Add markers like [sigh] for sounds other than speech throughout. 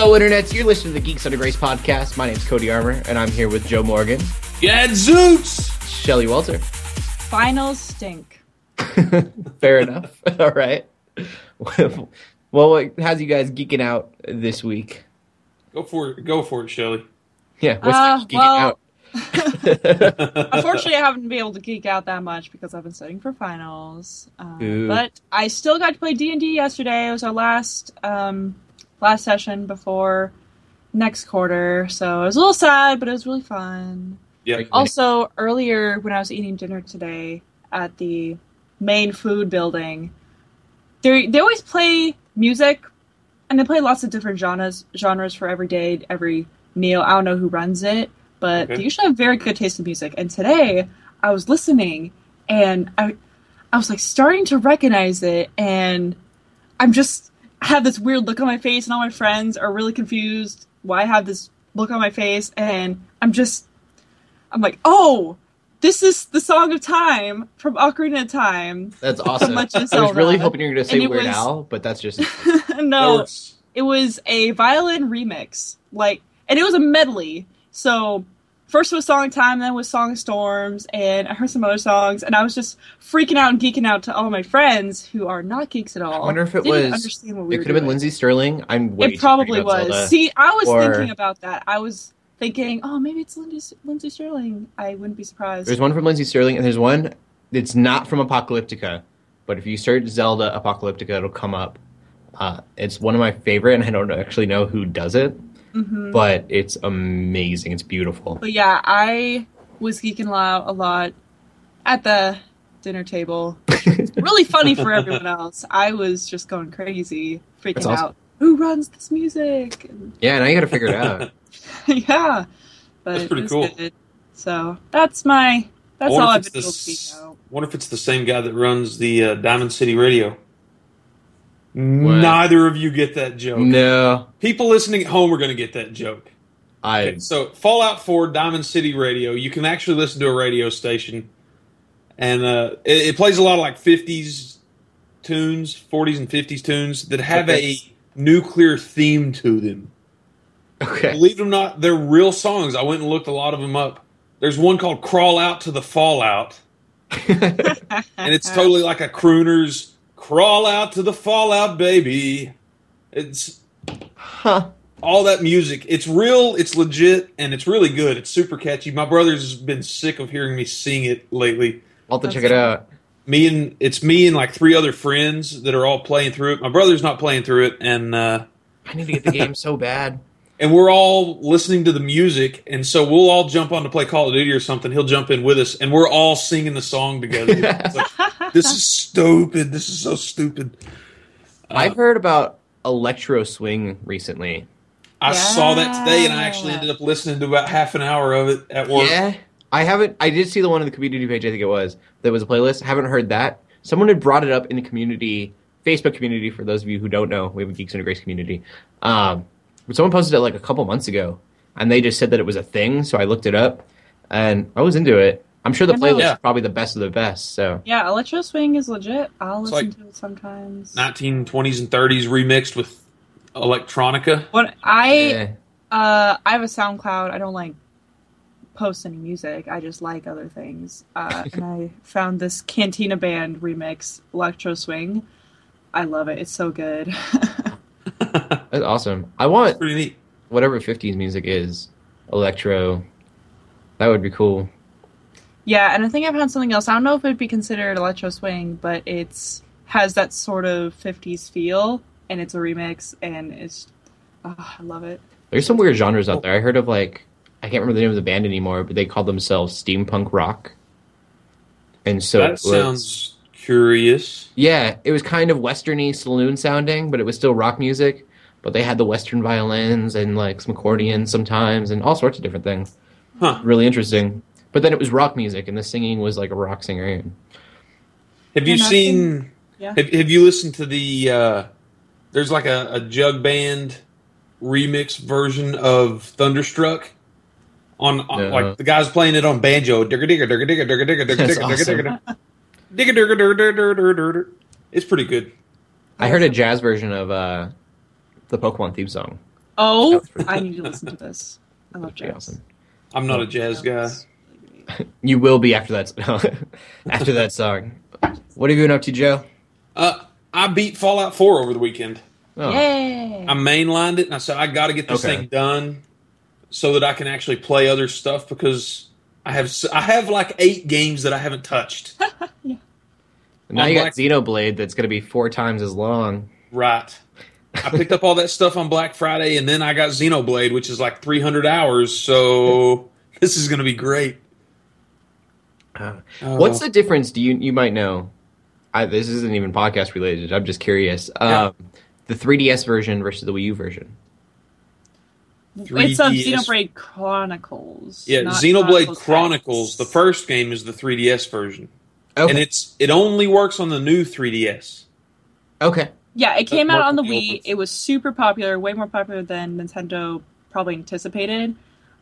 Hello, internets. You're listening to the Geeks Under Grace podcast. My name's Cody Armour, and I'm here with Joe Morgan, Gadzooks! Shelly Welter. Finals stink. [laughs] Fair enough. [laughs] All right. [laughs] well, what has you guys geeking out this week? Go for it. Go for it, Shelly. Yeah, what's Uh, geeking well- out? Unfortunately, I haven't been able to geek out that much because I've been studying for finals. Uh, but I still got to play D and D yesterday. It was our last um, last session before next quarter, so it was a little sad, but it was really fun. Yeah. Also, earlier when I was eating dinner today at the main food building, they they always play music, and they play lots of different genres genres for every day, every meal. I don't know who runs it, but Okay. they usually have very good taste in music. And today, I was listening, and I I was like starting to recognize it, and I'm just I have this weird look on my face, and all my friends are really confused why I have this look on my face, and I'm just I'm like, oh, this is the song of time from Ocarina of Time. That's [laughs] awesome. I was really hoping you were going to say Weird was- Al, but that's just [laughs] no, That's- it was a violin remix, like, and it was a medley. So first was Song Time, then was Song Storms, and I heard some other songs, and I was just freaking out and geeking out to all my friends who are not geeks at all. I wonder if it Didn't was- understand what we it could have been doing. Lindsey Stirling. I'm way It probably was. Zelda. See, I was Or- thinking about that. I was thinking, oh, maybe it's Lindsey, Lindsey Stirling. I wouldn't be surprised. There's one from Lindsey Stirling, and there's one that's not from Apocalyptica. But if you search Zelda Apocalyptica, it'll come up. Uh, it's one of my favorite, and I don't actually know who does it, hmm but it's amazing. It's beautiful. But yeah, I was geeking out a lot at the dinner table. [laughs] really funny for everyone else. I was just going crazy, freaking awesome. out. Who runs this music? And, [laughs] yeah, now you got to figure it out. [laughs] yeah, but That's pretty cool. Good. So that's my that's wonder all if I've been the able to s- geek out. wonder if it's the same guy that runs the uh, Diamond City Radio. Neither of you get that joke. no, People listening at home are going to get that joke. I Okay, so Fallout 4 Diamond City Radio, you can actually listen to a radio station, and uh, it, it plays a lot of like 50s tunes, 40s and 50s tunes that have Okay. a nuclear theme to them. okay. Believe it or not, they're real songs. I went and looked a lot of them up. There's one called "Crawl Out to the Fallout," [laughs] and it's totally like a crooner's "Crawl Out to the Fallout, baby." It's huh. all that music. It's real. It's legit, and it's really good. It's super catchy. My brother's been sick of hearing me sing it lately. I'll have to That's check it out. Me and it's me and like three other friends that are all playing through it. My brother's not playing through it, and uh, I need to get the game so bad. [laughs] and we're all listening to the music, and so we'll all jump on to play Call of Duty or something. He'll jump in with us, and we're all singing the song together. [laughs] It's like, this is stupid. This is so stupid. I've heard about electro swing recently. I saw that today, and I actually ended up listening to about half an hour of it at work. Yeah, I haven't. I did see the one on the community page. I think it was that was a playlist. haven't heard that. Someone had brought it up in the community Facebook community. For those of you who don't know, we have a Geeks Under Grace community. Um, but someone posted it like a couple months ago, and they just said that it was a thing. So I looked it up, and I was into it. I'm sure the I know. playlist Yeah. is probably the best of the best. So Yeah, electro swing is legit. I'll It's listen like- to it sometimes. 1920s and 30s remixed with electronica. What I yeah. Uh, I have a SoundCloud. I don't like post any music. I just like other things. Uh, [laughs] and I found this Cantina Band remix, Electro Swing. I love it. It's so good. [laughs] that's awesome. I want Pretty neat. whatever 50s music is electro. That would be cool. Yeah, and I think I found something else. I don't know if it'd be considered electro swing, but it's has that sort of 50s feel, and it's a remix, and it's oh, I love it. There's some weird genres out there. I heard of like I can't remember the name of the band anymore, but they called themselves steampunk rock. And so it that was- sounds curious. yeah, it was kind of westerny saloon sounding, but it was still rock music. But they had the western violins and like some accordions sometimes and all sorts of different things. Huh. Really interesting. But then it was rock music, and the singing was like a rock singer. Have you And I seen? Yeah. Have, have you listened to the? Uh, there's like a, a jug band remix version of Thunderstruck. On, on No. like the guys playing it on banjo, digger digger digger digger digger digger digger That's digger digger awesome. digger digger digger digger digger digger digger. It's pretty good. I heard a jazz version of uh, the Pokemon theme song. Oh, That was pretty I need to listen to this. I love Pretty jazz. awesome. I'm not a jazz guy. You will be after that. [laughs] after that song. What have you been up to, Joe? Uh, I beat Fallout 4 over the weekend. Oh. Yay! I mainlined it, and I said I got to get this Okay. thing done so that I can actually play other stuff because I have s- I have like eight games that I haven't touched. [laughs] yeah. Now On you got Black- Xenoblade that's going to be four times as long. right. I picked up all that stuff on Black Friday, and then I got Xenoblade, which is like 300 hours. So [laughs] this is going to be great. Uh, Oh. What's the difference? Do you you might know? I, this isn't even podcast related. I'm just curious. Yeah. Um, the 3DS version versus the Wii U version. It's um, 3DS. Xenoblade Chronicles. Yeah, Xenoblade X. Chronicles. The first game is the 3DS version, Okay. and it's it only works on the new 3DS. okay. Yeah, it came That's out on the Wii. It was super popular, way more popular than Nintendo probably anticipated.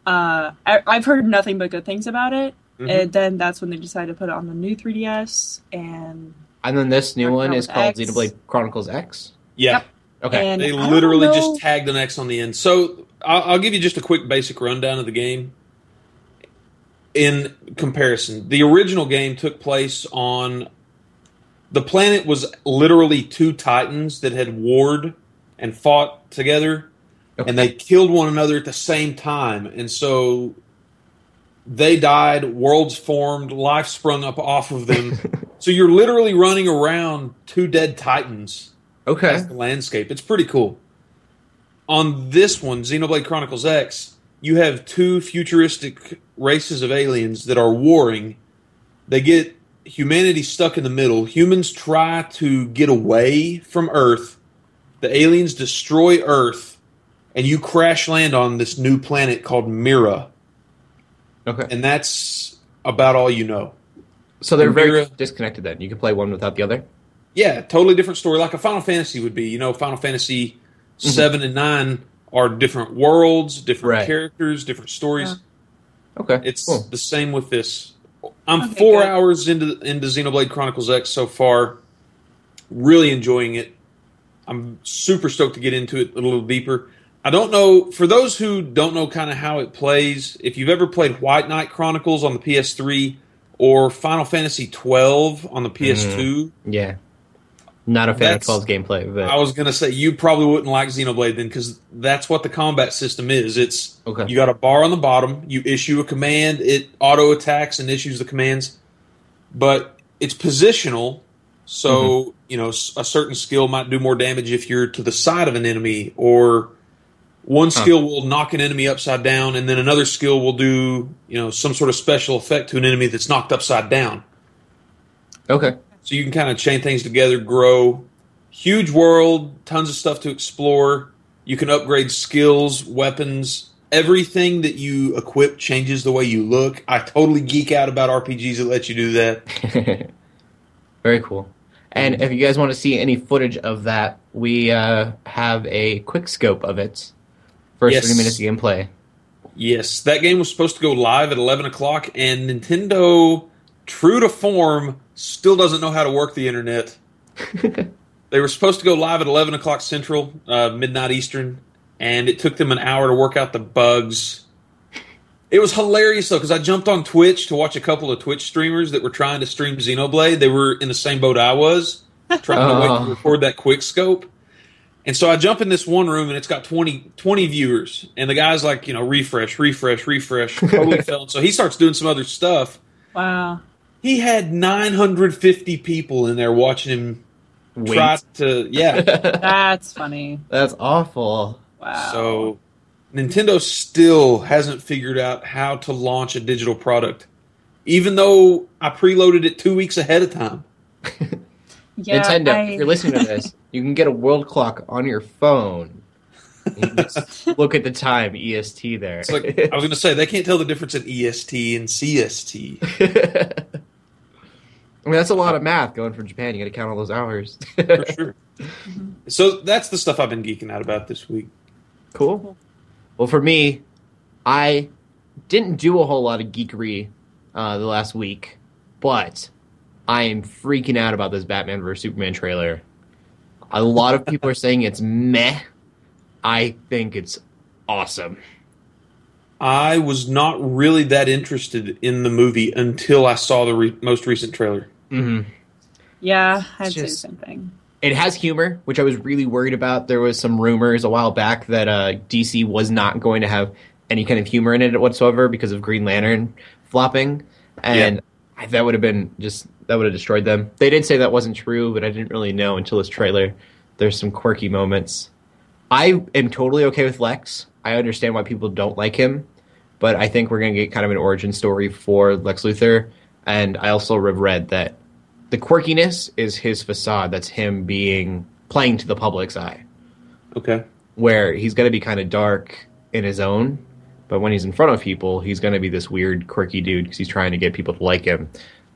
Uh, I, I've heard nothing but good things about it. Mhm. And then that's when they decided to put it on the new 3DS. And And then this new one is called X. Xenoblade Chronicles X. Yeah, Yep. Okay. And they literally just tagged an X on the end. So I'll, I'll give you just a quick basic rundown of the game. In comparison, the original game took place on the planet was literally two titans that had warred and fought together, Okay. and they killed one another at the same time, and so they died. Worlds formed, life sprung up off of them. [laughs] so you're literally running around two dead titans okay. as the landscape. It's pretty cool. On this one, Xenoblade Chronicles X, you have two futuristic races of aliens that are warring. They get humanity stuck in the middle. Humans try to get away from Earth. The aliens destroy Earth, and you crash land on this new planet called Mira. Okay. And that's about all you know. So they're very disconnected then. You can play one without the other. Yeah, totally different story, like a Final Fantasy would be. You know, Final Fantasy mm-hmm. seven and nine are different worlds, different Right. characters, different stories. Yeah. Okay. It's cool. the same with this. I'm Okay, four good. hours into into Xenoblade Chronicles X so far. Really enjoying it. I'm super stoked to get into it a little deeper. I don't know for those who don't know kind of how it plays. If you've ever played White Knight Chronicles on the PS3 or Final Fantasy 12 on the PS2, mm-hmm. Yeah. Not a fan of 12's gameplay, but I was gonna say you probably wouldn't like Xenoblade then because that's what the combat system is. It's Okay. you got a bar on the bottom, you issue a command, it auto attacks and issues the commands, but it's positional. So mm-hmm. you know a certain skill might do more damage if you're to the side of an enemy, or one Huh. skill will knock an enemy upside down, and then another skill will do you know some sort of special effect to an enemy that's knocked upside down. okay. So you can kind of chain things together, grow. Huge world, tons of stuff to explore. You can upgrade skills, weapons. Everything that you equip changes the way you look. I totally geek out about RPGs that let you do that. [laughs] Very cool. And if you guys want to see any footage of that, we uh, have a quick scope of it. First Yes. 30 minutes of gameplay. Yes, that game was supposed to go live at 11 o'clock, and Nintendo, true to form, still doesn't know how to work the internet. [laughs] They were supposed to go live at 11 o'clock Central, uh, midnight Eastern, and it took them an hour to work out the bugs. It was hilarious though, because I jumped on Twitch to watch a couple of Twitch streamers that were trying to stream Xenoblade. They were in the same boat I was, trying to wait Oh. to record that quick scope. And so I jump in this one room and it's got 20, 20 viewers. And the guy's like, you know, refresh, refresh, refresh. [laughs] Totally fell. So he starts doing some other stuff. wow. He had 950 people in there watching him Wait. try to, yeah. [laughs] That's funny. That's awful. Wow. So Nintendo still hasn't figured out how to launch a digital product, even though I preloaded it two weeks ahead of time. [laughs] yeah, Nintendo, I- if you're listening to this, you can get a world clock on your phone. Just [laughs] look at the time, EST there. It's like I was going to say they can't tell the difference in EST and CST. [laughs] I mean, that's a lot of math going from Japan. You got to count all those hours. For sure. [laughs] So that's the stuff I've been geeking out about this week. Cool. Well, for me, I didn't do a whole lot of geekery uh, the last week, but I am freaking out about this Batman vs Superman trailer. A lot of people are saying it's meh. I think it's awesome. I was not really that interested in the movie until I saw the re- most recent trailer. hmm Yeah, I'd just- same thing. It has humor, which I was really worried about. There was some rumors a while back that uh, DC was not going to have any kind of humor in it whatsoever because of Green Lantern flopping, and I, that would have been just that would have destroyed them. They did say that wasn't true, but I didn't really know until this trailer. There's some quirky moments. I am totally okay with Lex. I understand why people don't like him, but I think we're going to get kind of an origin story for Lex Luthor. And I also have read that the quirkiness is his facade. That's him being playing to the public's eye, Okay. where he's going to be kind of dark in his own, but when he's in front of people, he's going to be this weird, quirky dude because he's trying to get people to like him,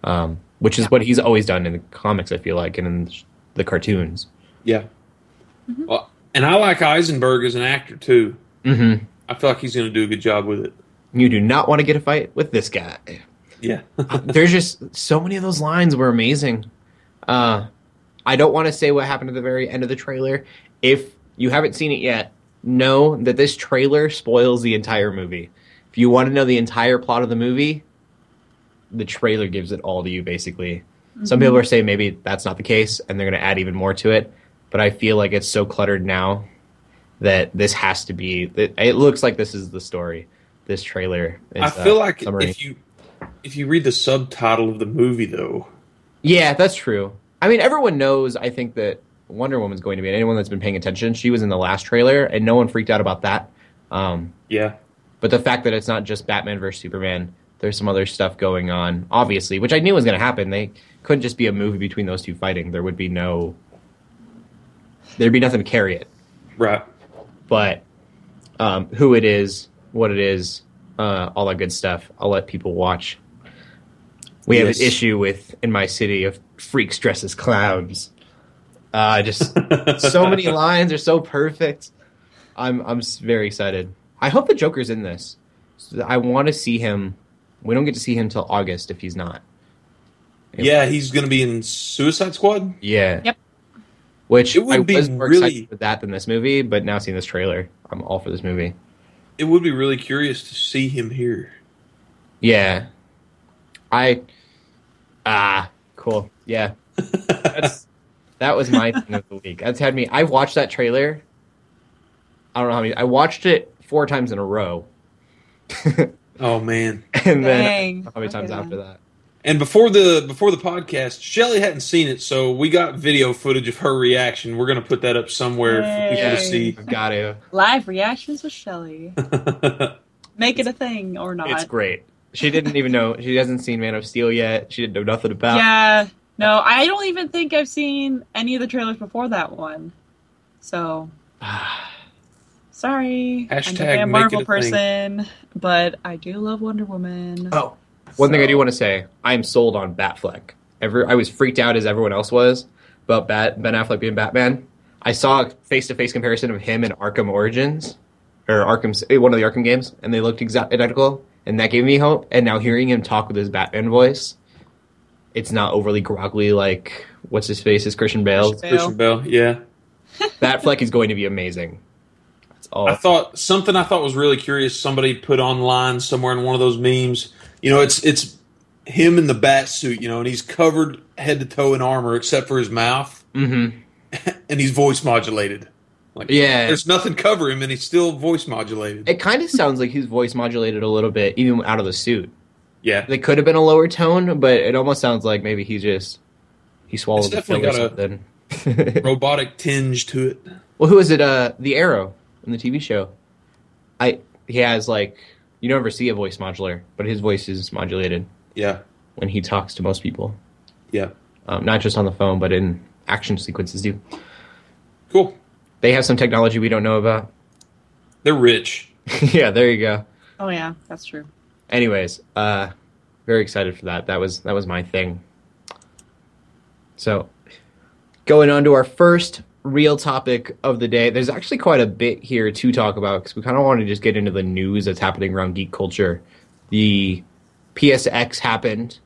um, which is what he's always done in the comics. I feel like and in the cartoons. Yeah. Well, and I like Eisenberg as an actor too. hmm I feel like he's going to do a good job with it. You do not want to get a fight with this guy. Yeah. There's just so many of those lines were amazing. Uh, I don't want to say what happened at the very end of the trailer. If you haven't seen it yet, know that this trailer spoils the entire movie. If you want to know the entire plot of the movie, the trailer gives it all to you, basically. Some people are saying maybe that's not the case and they're going to add even more to it. But I feel like it's so cluttered now that this has to be. It, it looks like this is the story. This trailer. Is, I feel uh, like summary. if you if you read the subtitle of the movie though, Yeah, that's true. I mean, everyone knows. I think that Wonder Woman's going to be. And anyone that's been paying attention, she was in the last trailer, and no one freaked out about that. Um, yeah. but the fact that it's not just Batman versus Superman, there's some other stuff going on, obviously, which I knew was going to happen. They couldn't just be a movie between those two fighting. There would be no. There'd be nothing to carry it. Right. But um, who it is, what it is, uh, all that good stuff. I'll let people watch. We have an issue with in my city of freaks dressed as clowns. Uh, just so [laughs] many lines are so perfect. I'm I'm very excited. I hope the Joker's in this. I want to see him. We don't get to see him till August if he's not. Yeah, he's going to be in Suicide Squad. Yeah. Yep. Which It would I be was more really- excited for that than this movie, but now seeing this trailer, I'm all for this movie. It would be really curious to see him here. Yeah. I ah cool. Yeah. [laughs] That's that was my thing of the week. That's had me I've watched that trailer. I don't know how many I watched it four times in a row. [laughs] Oh man! and then how many times Okay, after then. that? And before the before the podcast, Shelly hadn't seen it, so we got video footage of her reaction. We're going to put that up somewhere for people to see. I've got to. Live reactions with Shelly. [laughs] Make it a thing or not. It's great. She didn't even know she hasn't seen Man of Steel yet. She didn't know nothing about Yeah. No, I don't even think I've seen any of the trailers before that one. So sorry. I'm Hashtag definitely a make Marvel it a thing. person, but I do love Wonder Woman. Oh, one thing I do want to say, I am sold on Batfleck. Every I was freaked out as everyone else was about Bat, Ben Affleck being Batman. I saw a face-to-face comparison of him in Arkham Origins or Arkham, eh, one of the Arkham games, and they looked exact identical, and that gave me hope. And now hearing him talk with his Batman voice, it's not overly groggly like what's his face is Christian Bale. Christian Christian Bale, yeah. [laughs] Batfleck is going to be amazing. That's all. I thought something I thought was really curious. Somebody put online somewhere in one of those memes. You know, it's it's him in the bat suit. You know, and he's covered head to toe in armor except for his mouth, hmm [laughs] and he's voice modulated. Like, Yeah. there's nothing cover him, and he's still voice modulated. It kind of sounds like he's voice modulated a little bit, even out of the suit. Yeah, They could have been a lower tone, but it almost sounds like maybe he just he swallowed It's the pill definitely or got something. [laughs] robotic tinge to it. well, who is it? Uh, the Arrow in the TV show. I he has like you never see a voice modular, but his voice is modulated Yeah, when he talks to most people, yeah, um, not just on the phone, but in action sequences too. cool. They have some technology we don't know about. They're rich. [laughs] yeah, there you go. Oh yeah, that's true. Anyways uh very excited for that. That was that was my thing. So going on to our first real topic of the day. There's actually quite a bit here to talk about because we kind of want to just get into the news that's happening around geek culture. The psx happened.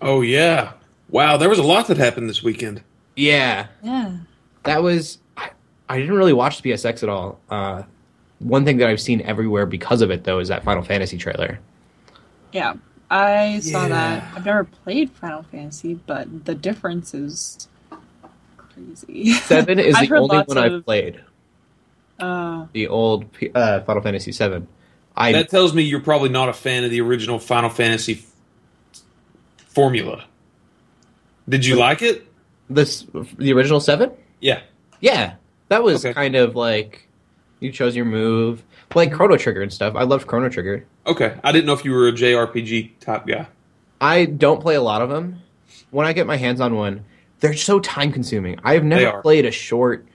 Oh yeah, wow. There was a lot that happened this weekend. yeah. Yeah. that was I, I didn't really watch the psx at all. Uh one thing that I've seen everywhere because of it though is that Final Fantasy trailer. Yeah, I saw Yeah. that. I've never played Final Fantasy, but the difference is crazy. Seven is [laughs] I've the heard only lots one I've played. Uh, The old uh, Final Fantasy Seven. I That tells me you're probably not a fan of the original Final Fantasy f- formula. Did you like it? this the original Seven. Yeah. Yeah, that was Okay. kind of like you chose your move, like Chrono Trigger and stuff. I loved Chrono Trigger. Okay. I didn't know if you were a JRPG type guy. I don't play a lot of them. When I get my hands on one, they're so time consuming. I've never played a short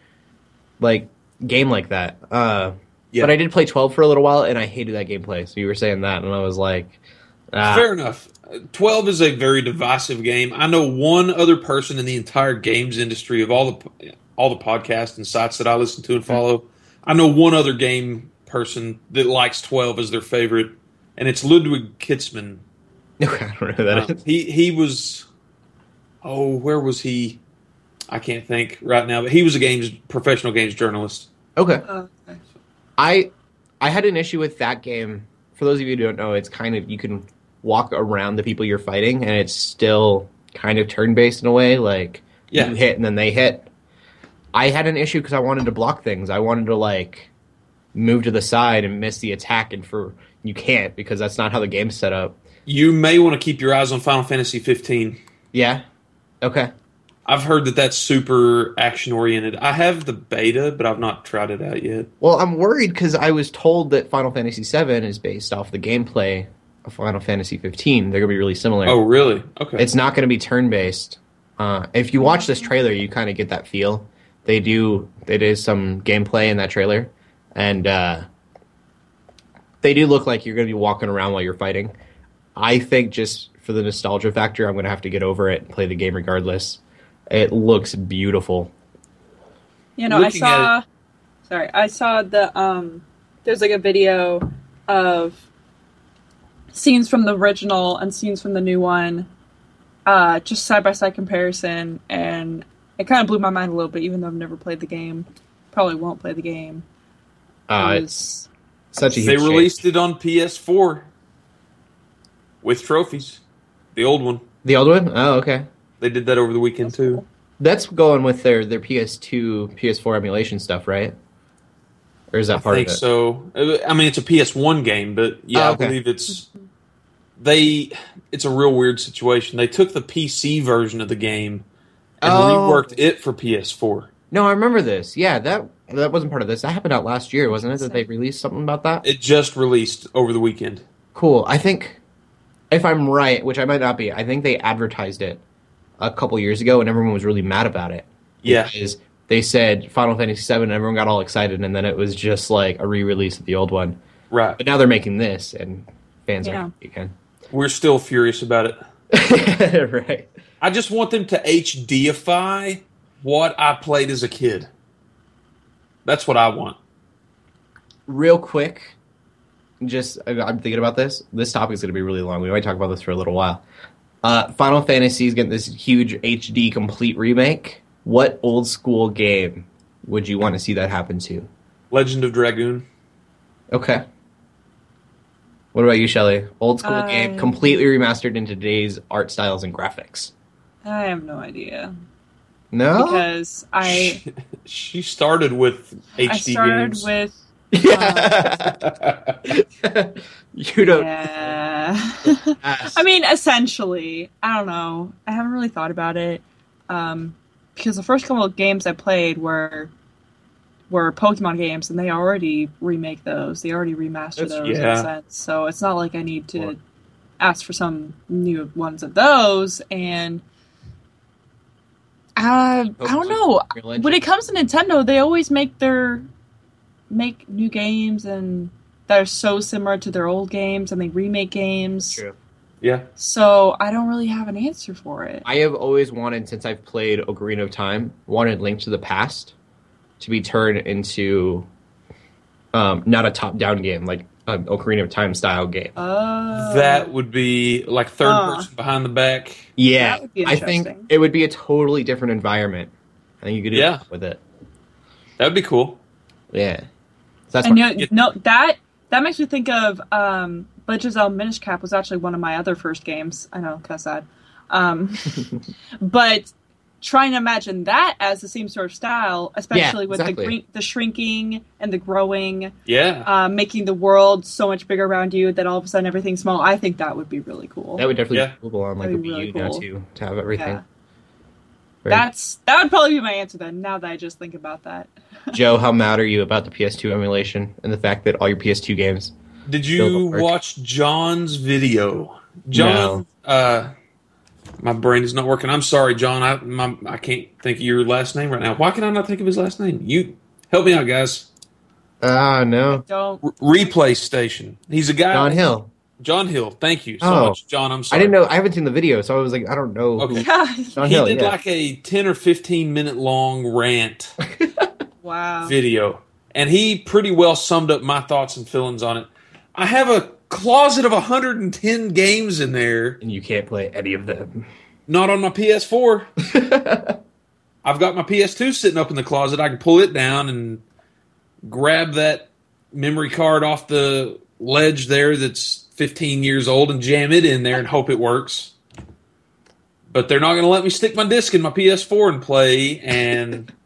like game like that. Uh, Yeah. But I did play 12 for a little while, and I hated that gameplay. So you were saying that, and I was like, ah. Fair enough. Uh, 12 is a very divisive game. I know one other person in the entire games industry of all the all the podcasts and sites that I listen to and follow. I know one other game person that likes 12 as their favorite, and it's Ludwig Kietzmann. [laughs] I don't know who that Uh, is. he he was oh, where was he? I can't think right now, but he was a games professional games journalist. Okay. uh. I I had an issue with that game. For those of you who don't know, it's kind of you can walk around the people you're fighting, and it's still kind of turn based in a way. Like Yeah. you hit and then they hit. I had an issue because I wanted to block things. I wanted to like move to the side and miss the attack, and for you can't because that's not how the game's set up. You may want to keep your eyes on Final Fantasy 15. Yeah. Okay. I've heard that that's super action oriented. I have the beta, but I've not tried it out yet. Well, I'm worried because I was told that Final Fantasy VII is based off the gameplay of Final Fantasy 15. They're gonna be really similar. Oh, really? Okay. It's not going to be turn based. Uh, if you watch this trailer, you kind of get that feel. They do. They It is some gameplay in that trailer, and uh, they do look like you're going to be walking around while you're fighting. I think just for the nostalgia factor, I'm going to have to get over it and play the game regardless. It looks beautiful. You know, I Looking at saw. Sorry, I saw the um. There's like a video of scenes from the original and scenes from the new one, uh, just side by side comparison, and it kind of blew my mind a little bit. Even though I've never played the game, probably won't play the game. Uh, It it's such a they huge change. released it on PS4 with trophies. The old one. the old one. Oh, okay. They did that over the weekend That's too. cool. That's going with their their PS2, PS4 emulation stuff, right? Or is that I part think of it? so. Uh, I mean, it's a PS1 game, but yeah, Oh, okay. I believe it's they. It's a real weird situation. They took the PC version of the game and Oh. reworked it for PS4. No, I remember this. Yeah, that that wasn't part of this. That happened out last year, wasn't it? That they released something about that. It just released over the weekend. Cool. I think if I'm right, which I might not be, I think they advertised it a couple years ago, and everyone was really mad about it. Yeah, because they said Final Fantasy VII, and everyone got all excited, and then it was just like a re-release of the old one. right. But now they're making this, and fans Yeah. are happy again. We're still furious about it. [laughs] right. I just want them to HDify what I played as a kid. That's what I want. real quick, just I- I'm thinking about this. This topic is going to be really long. We might talk about this for a little while. Uh, Final Fantasy is getting this huge HD complete remake. What old school game would you want to see that happen to? Legend of Dragoon. Okay. What about you, Shelly? Old school game, Um, completely remastered into today's art styles and graphics. I have no idea No. because I she started with HD I started games. with yeah. [laughs] you don't. yeah. I mean, essentially, I don't know. I haven't really thought about it um, because the first couple of games I played were were Pokemon games, and they already remake those. They already remaster That's- those in yeah. a sense. So it's not like I need to Sure. ask for some new ones of those. And uh, I don't know. Real When it comes to Nintendo, they always make their make new games and that are so similar to their old games, and they remake games. True. yeah, So I don't really have an answer for it. I have always wanted, since I've played Ocarina of Time, wanted Link to the Past to be turned into um, not a top-down game, like an Ocarina of Time style game. Oh, that would be like third Huh. person behind the back. yeah, that would be I think it would be a totally different environment. I think you could do Yeah. with it. That'd be cool. Yeah. that's And you know, no, that that makes me think of um, Legends of Minish Cap was actually one of my other first games. I know, kind of sad. Um, [laughs] but trying to imagine that as the same sort of style, especially with exactly. the green, the shrinking and the growing, Yeah. uh, making the world so much bigger around you that all of a sudden everything's small. I think that would be really cool. that would definitely Yeah. be cool on like That'd a be Wii really U now too to have everything. Yeah. Very- That's that would probably be my answer then. Now that I just think about that, [laughs] Joe, how mad are you about the PS2 emulation and the fact that all your PS2 games? Did Still you don't work. watch John's video? John, uh, my brain is not working. I'm sorry, John. I my, I can't think of your last name right now. Why can I not think of his last name? You help me out, guys. Ah, no, don't. R- replay station. He's a guy. John Hill. John Hill. Thank you so Oh. much, John. I'm sorry. I didn't know. I haven't seen the video, so I was like, I don't know. Okay. Yeah. John He Hill, did yeah. like a 10 or 15 minute long rant [laughs] wow. video, and he pretty well summed up my thoughts and feelings on it. I have a closet of 110 games in there, and you can't play any of them. not on my PS4. [laughs] I've got my PS2 sitting up in the closet. I can pull it down and grab that memory card off the ledge there that's 15 years old and jam it in there and hope it works. But they're not going to let me stick my disc in my PS4 and play and [laughs]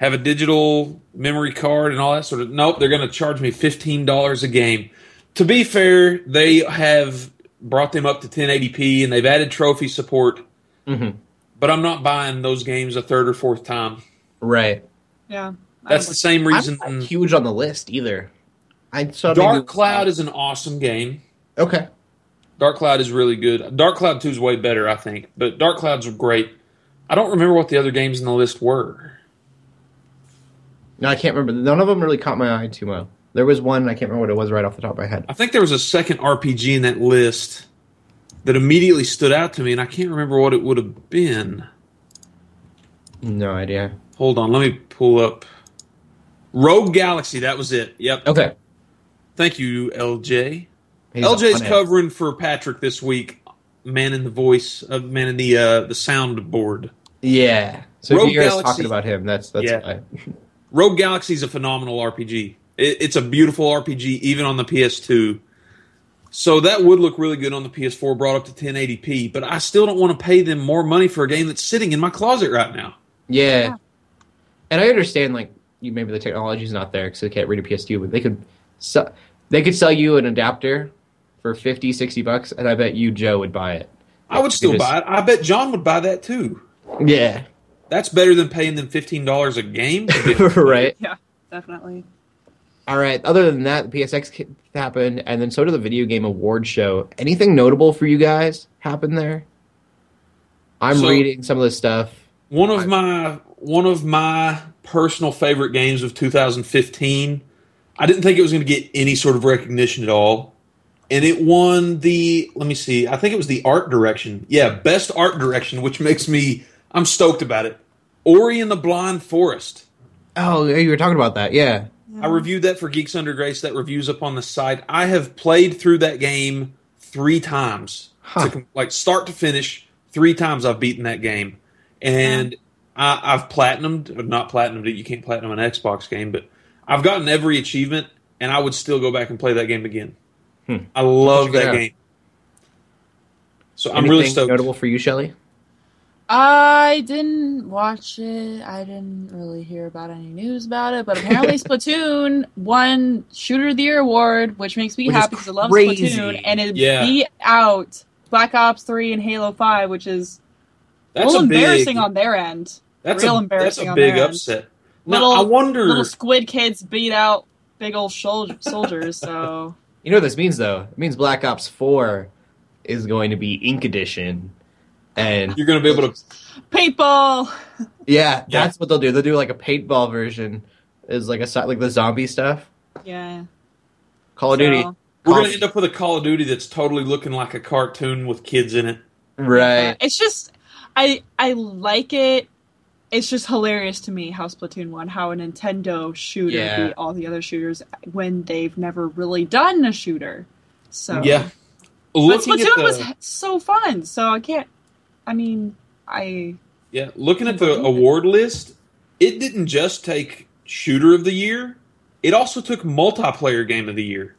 have a digital memory card and all that sort of. Nope, they're going to charge me $15 a game. To be fair, they have brought them up to 1080p and they've added trophy support Mhm. but I'm not buying those games a third or fourth time. Right. Yeah. That's the same reason. I'm not huge on the list either. I saw maybe- Dark Cloud is an awesome game. okay. Dark Cloud is really good. Dark Cloud 2 is way better, I think, but Dark Cloud's are great. I don't remember what the other games in the list were. No, I can't remember. None of them really caught my eye too well. There was one I can't remember what it was right off the top of my head. I think there was a second RPG in that list that immediately stood out to me, and I can't remember what it would have been. No idea. Hold on, let me pull up. Rogue Galaxy, that was it. Yep. Okay. Thank you, LJ. He's LJ's on it. covering for Patrick this week. Man in the voice, uh, man in the uh, the soundboard. Yeah. So Rogue if you guys Galaxy- talking about him, that's that's Yeah. [laughs] why. Rogue Galaxy is a phenomenal RPG. It, it's a beautiful RPG, even on the PS2. So that would look really good on the PS4, brought up to 1080p. But I still don't want to pay them more money for a game that's sitting in my closet right now. Yeah. Yeah. And I understand like you maybe the technology's not there because they can't read a PS2, but they could sell, they could sell you an adapter for 50, 60 bucks, and I bet you Joe would buy it. I would still just- buy it. I bet John would buy that too. Yeah. That's better than paying them fifteen dollars a game. [laughs] right. Yeah, definitely. All right. Other than that, the PSX happened, and then so did the video game award show. Anything notable for you guys happen there? I'm So- reading some of the stuff. One of my one of my personal favorite games of 2015. I didn't think it was going to get any sort of recognition at all, and it won the. Let me see. I think it was the art direction. Yeah, best art direction, which makes me. I'm stoked about it. Ori and the Blind Forest. Oh, you were talking about that. Yeah. I reviewed that for Geeks Under Grace. That review's up on the site. I have played through that game three times, Huh. to like start to finish. Three times I've beaten that game, and I, I've platinumed, not platinumed it. You can't platinum an Xbox game, but I've gotten every achievement, and I would still go back and play that game again. Hmm. I love that game. So I'm really stoked. notable for you, Shelly? I didn't watch it. I didn't really hear about any news about it, but apparently [laughs] Splatoon won Shooter of the Year award, which makes me Which happy because I love. Splatoon, and it Yeah. beat out Black Ops Three and Halo Five, which is a That's little a big. embarrassing on their end. that's real a, embarrassing That's a on big their end. upset. Little- now I wonder. Little squid kids beat out big old shol- soldiers. So [laughs] You know what this means, though? It means Black Ops 4 is going to be Ink Edition. And You're going to be able to paintball. yeah, Yeah. that's what they'll do. They'll do like a paintball version, is like a like the zombie stuff. Yeah. Call of So- Duty, We're Call- going to end up with a Call of Duty that's totally looking like a cartoon with kids in it. right? Uh, it's just I I like it. It's just hilarious to me how Splatoon won, how a Nintendo shooter Yeah. beat all the other shooters when they've never really done a shooter. So Yeah. but Looking at Splatoon the, was so fun. So I can't. I mean, I yeah, looking at the award list, it didn't just take Shooter of the Year. it also took multiplayer game of the year.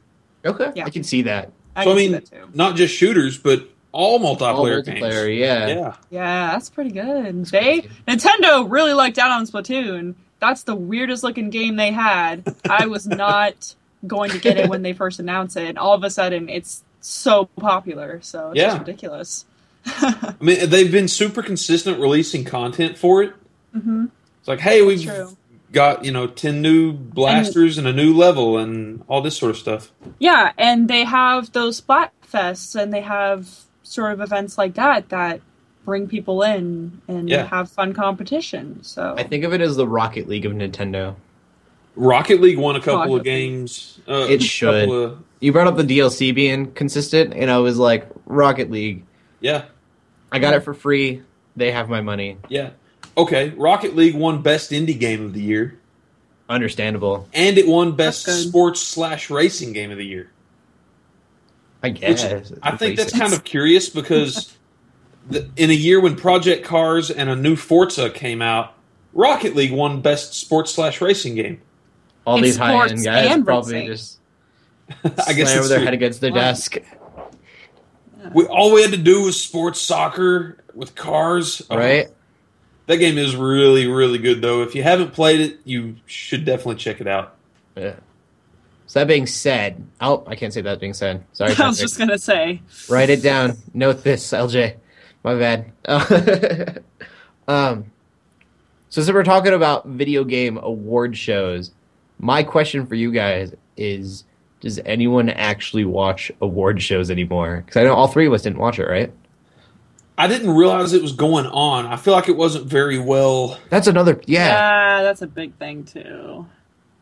Okay, Yeah. I can see that. I so I can see mean, that too. not just shooters, but all multiplayer, All multiplayer, games. yeah. Yeah. Yeah, that's pretty good. They Nintendo really lucked out on Splatoon. That's the weirdest looking game they had. [laughs] I was not going to get it when they first announced it. And all of a sudden, it's so popular. So it's Yeah. just ridiculous. I mean, they've been super consistent releasing content for it. hmm It's like, hey, we've True. got you know ten new blasters and, a new level and all this sort of stuff. Yeah, and they have those Splatfests and they have sort of events like that that bring people in and Yeah. have fun competition. So I think of it as the Rocket League of Nintendo. Rocket League won a couple Rocket of games. Uh, It should. of- You brought up the DLC being consistent, and I was like, Rocket League. Yeah, I got it for free. They have my money. yeah. Okay, Rocket League won Best Indie Game of the Year, Understandable, and it won Best Sports slash Racing Game of the Year. I Which guess. I think that's kind of curious because the, in a year when Project Cars and a new Forza came out, Rocket League won Best Sports slash Racing Game. all It's these high end guys probably racing. just [laughs] I guess slam it's their true. head against their Right. desk. We, all we had to do was sports soccer with cars. Oh, Right? That game is really, really good, though. If you haven't played it, you should definitely check it out. Yeah. So that being said, oh, I can't say that being said. Sorry, [laughs] I was just gonna say. Write it down. Note this, LJ. My bad. [laughs] um, so since we're talking about video game award shows, my question for you guys is: Does anyone actually watch award shows anymore? Because I know all three of us didn't watch it, right? I didn't realize it was going on. I feel like it wasn't very well That's another. Yeah. Yeah, that's a big thing too.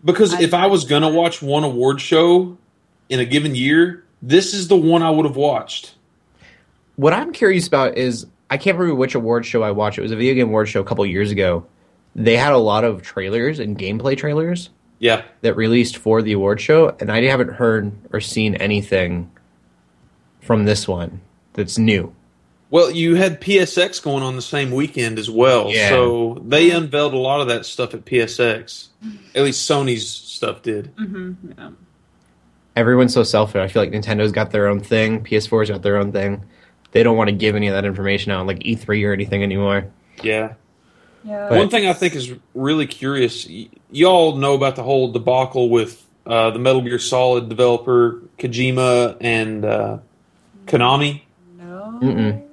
because I- if I was gonna watch one award show in a given year, this is the one I would have watched. What I'm curious about is I can't remember which award show I watched. It was a video game award show a couple years ago. They had a lot of trailers and gameplay trailers. Yeah, that released for the award show, and I haven't heard or seen anything from this one that's new. Well, you had PSX going on the same weekend as well, Yeah. so they unveiled a lot of that stuff at PSX. At least Sony's stuff did. hmm Yeah. Everyone's so selfish. I feel like Nintendo's got their own thing, PS4's got their own thing. They don't want to give any of that information out, like E3 or anything anymore. Yeah. Yeah. One thing I think is really curious. Y- y'all know about the whole debacle with uh, the Metal Gear Solid developer Kojima and uh, Konami. no. Mm-mm.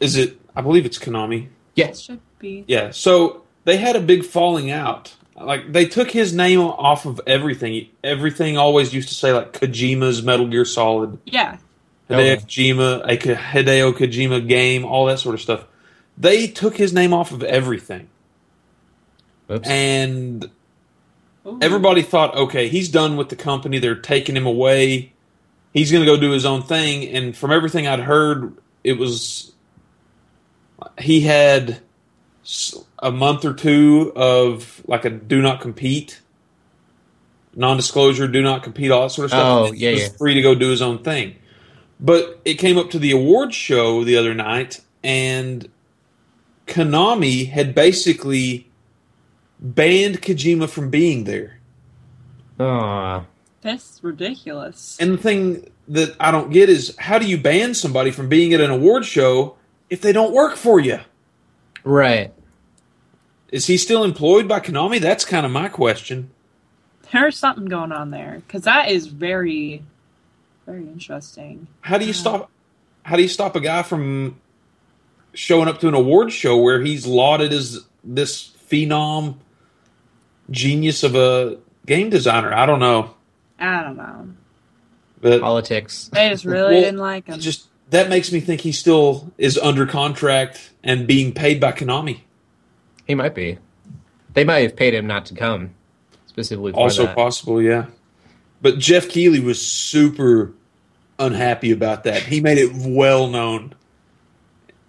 Is it? I believe it's Konami. It Yes. should be. Yeah. So they had a big falling out. Like they took his name off of everything. Everything always used to say like Kojima's Metal Gear Solid, Yeah. Hideo Okay. Kojima, a Hideo Kojima game, all that sort of stuff. They took his name off of everything, Oops. and Ooh. everybody thought, okay, he's done with the company. They're taking him away. He's going to go do his own thing. And from everything I'd heard, it was he had a month or two of like a do not compete, non-disclosure, do not compete, all that sort of stuff. Oh, and he yeah, was yeah. free to go do his own thing. But it came up to the award show the other night, and Konami had basically banned Kojima from being there. Aw. That's ridiculous. And the thing that I don't get is how do you ban somebody from being at an award show if they don't work for you? Right. Is he still employed by Konami? That's kind of my question. There's something going on there because that is very, very interesting. How do you uh-huh. stop how do you stop a guy from showing up to an award show where he's lauded as this phenom genius of a game designer? I don't know. I don't know. But Politics. They just really Well, didn't like him. just that makes me think he still is under contract and being paid by Konami. He might be. They might have paid him not to come specifically for also that. possible, yeah. But Geoff Keighley was super unhappy about that. He made it well known.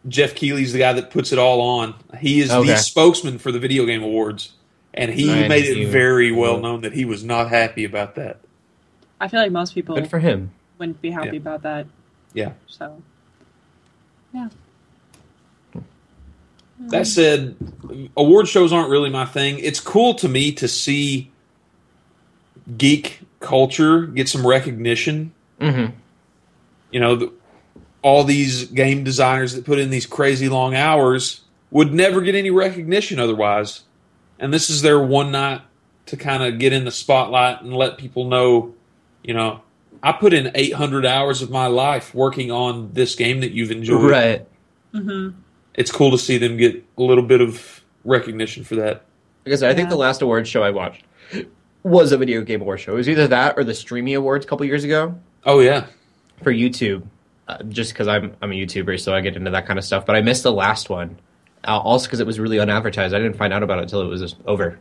Geoff Keighley's the guy that puts it all on. He is Okay. the spokesman for the video game awards, and he Nice. made it You- very well known that he was not happy about that. I feel like most people Good for him. wouldn't be happy Yeah. about that. Yeah. So, yeah. That said, award shows aren't really my thing. It's cool to me to see geek culture get some recognition. Mm-hmm. You know, the, all these game designers that put in these crazy long hours would never get any recognition otherwise. And this is their one night to kind of get in the spotlight and let people know, you know, I put in 800 hours of my life working on this game that you've enjoyed. Right. hmm It's cool to see them get a little bit of recognition for that. Because I think Yeah. the last awards show I watched was a video game award show. It was either that or the Streamy Awards a couple years ago Oh yeah. for YouTube. Uh, just because I'm I'm a YouTuber, so I get into that kind of stuff. But I missed the last one, uh, also because it was really unadvertised. I didn't find out about it until it was over.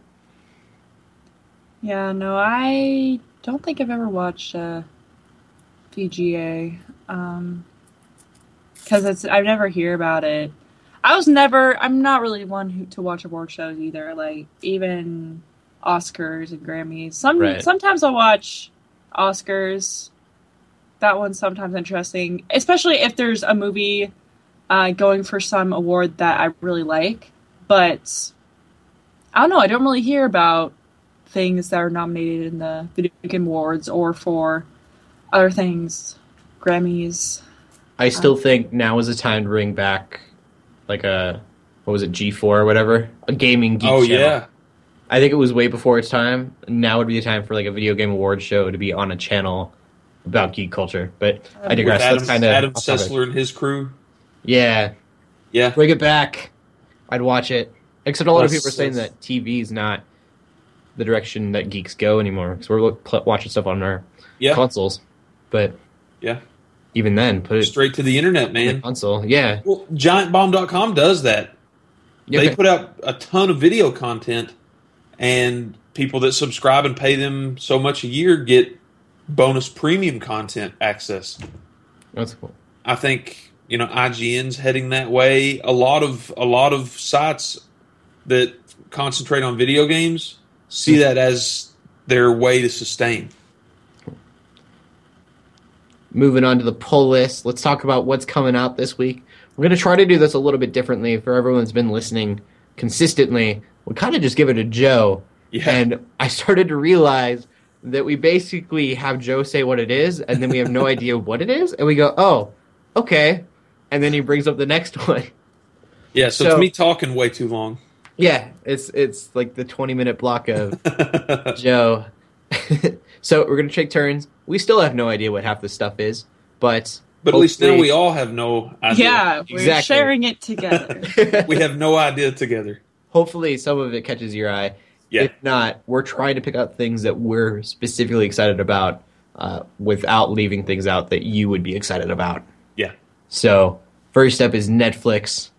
Yeah, no, I don't think I've ever watched uh, VGA. Um, because it's I never hear about it. I was never. I'm not really one who to watch award shows either. Like even Oscars and Grammys. Some Right. sometimes I'll watch Oscars. That one's sometimes interesting, especially if there's a movie uh, going for some award that I really like. But I don't know. I don't really hear about things that are nominated in the video game awards or for other things, Grammys. I still think now is the time to bring back like a what was it G four or whatever a gaming geek oh channel. yeah. I think it was way before its time. Now would be the time for like a video game award show to be on a channel about geek culture. But um, I With digress. Adam, That's kind of Adam Sessler and his crew. Yeah, Yeah. bring it back. I'd watch it. Except a lot of people are saying let's- that TV is not the direction that geeks go anymore because we're look, pl- watching stuff on our Yeah. consoles. But Yeah. even then, put it Straight to the internet, on the man. console. Yeah, Well, GiantBomb.com does that. Yeah, They okay. put out a ton of video content, and people that subscribe and pay them so much a year get bonus premium content access. that's cool. I think you know IGN's heading that way. A lot of a lot of sites that concentrate on video games see that as their way to sustain. Moving on to the pull list, let's talk about what's coming out this week. We're going to try to do this a little bit differently for everyone that's been listening consistently. We'll kind of just give it a Joe. Yeah. And I started to realize that we basically have Joe say what it is, and then we have no [laughs] idea what it is, and we go, oh, okay. And then he brings up the next [laughs] one. Yeah, so, So- it's me talking way too long. Yeah, it's it's like the 20 minute block of [laughs] Joe. so we're going to take turns. We still have no idea what half this stuff is, but. But at least now we all have no idea. Yeah, we're Exactly. sharing it together. We have no idea together. hopefully some of it catches your eye. Yeah. If not, we're trying to pick out things that we're specifically excited about uh, without leaving things out that you would be excited about. Yeah. So, first up is Netflix.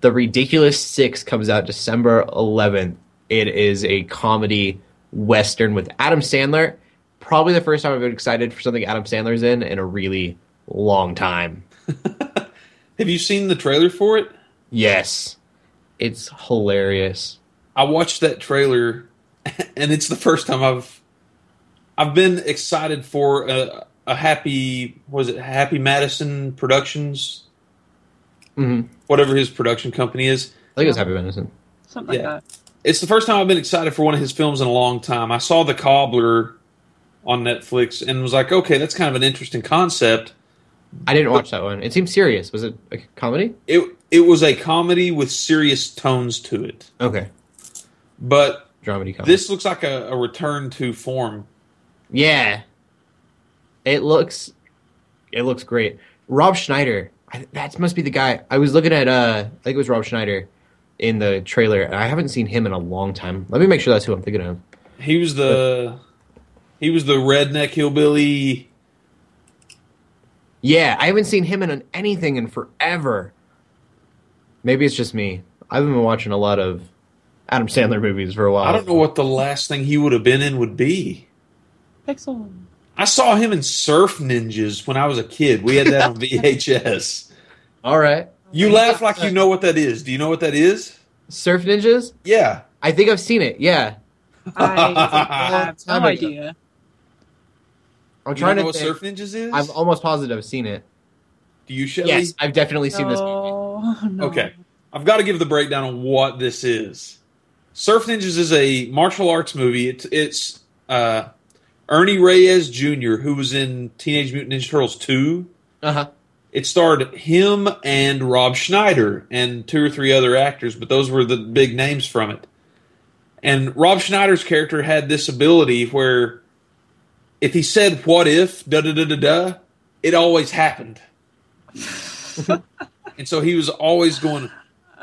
The Ridiculous Six comes out December 11th. It is a comedy western with Adam Sandler. Probably the first time I've been excited for something Adam Sandler's in in a really long time. [laughs] Have you seen the trailer for it? Yes. It's hilarious. I watched that trailer, [laughs] and it's the first time I've I've been excited for a, a happy was it Happy Madison Productions, hmm whatever his production company is. I think it was Happy Venison. Something Yeah. like that. It's the first time I've been excited for one of his films in a long time. I saw The Cobbler on Netflix and was like, okay, that's kind of an interesting concept. I didn't watch that one. It seemed serious. Was it a comedy? It it was a comedy with serious tones to it, Okay. But Dramedy comedy. this looks like a, a return to form. yeah. It looks it looks great. Rob Schneider. I, that must be the guy. I was looking at uh I think it was Rob Schneider in the trailer. and I haven't seen him in a long time. Let me make sure that's who I'm thinking of. He was the he was the redneck hillbilly. Yeah, I haven't seen him in anything in forever. Maybe it's just me. I've been watching a lot of Adam Sandler movies for a while. I don't know what the last thing he would have been in would be. Pixel. I saw him in Surf Ninjas when I was a kid. We had that on [laughs] VHS. All right. You laugh like you know what that is. Do you know what that is? Surf Ninjas? Yeah. I think I've seen it. Yeah. I have [laughs] no idea. I'm You trying don't know to what think. Surf Ninjas is? I'm almost positive I've seen it. Do you, Shelly? Yes, I've definitely seen this. No, [laughs] no. Okay. I've got to give the breakdown on what this is. Surf Ninjas is a martial arts movie. It's it's uh, Ernie Reyes Jr., who was in Teenage Mutant Ninja Turtles 2. Uh huh. It starred him and Rob Schneider and two or three other actors, but those were the big names from it. And Rob Schneider's character had this ability where if he said what if, da da da da da, it always happened. [laughs] and so he was always going,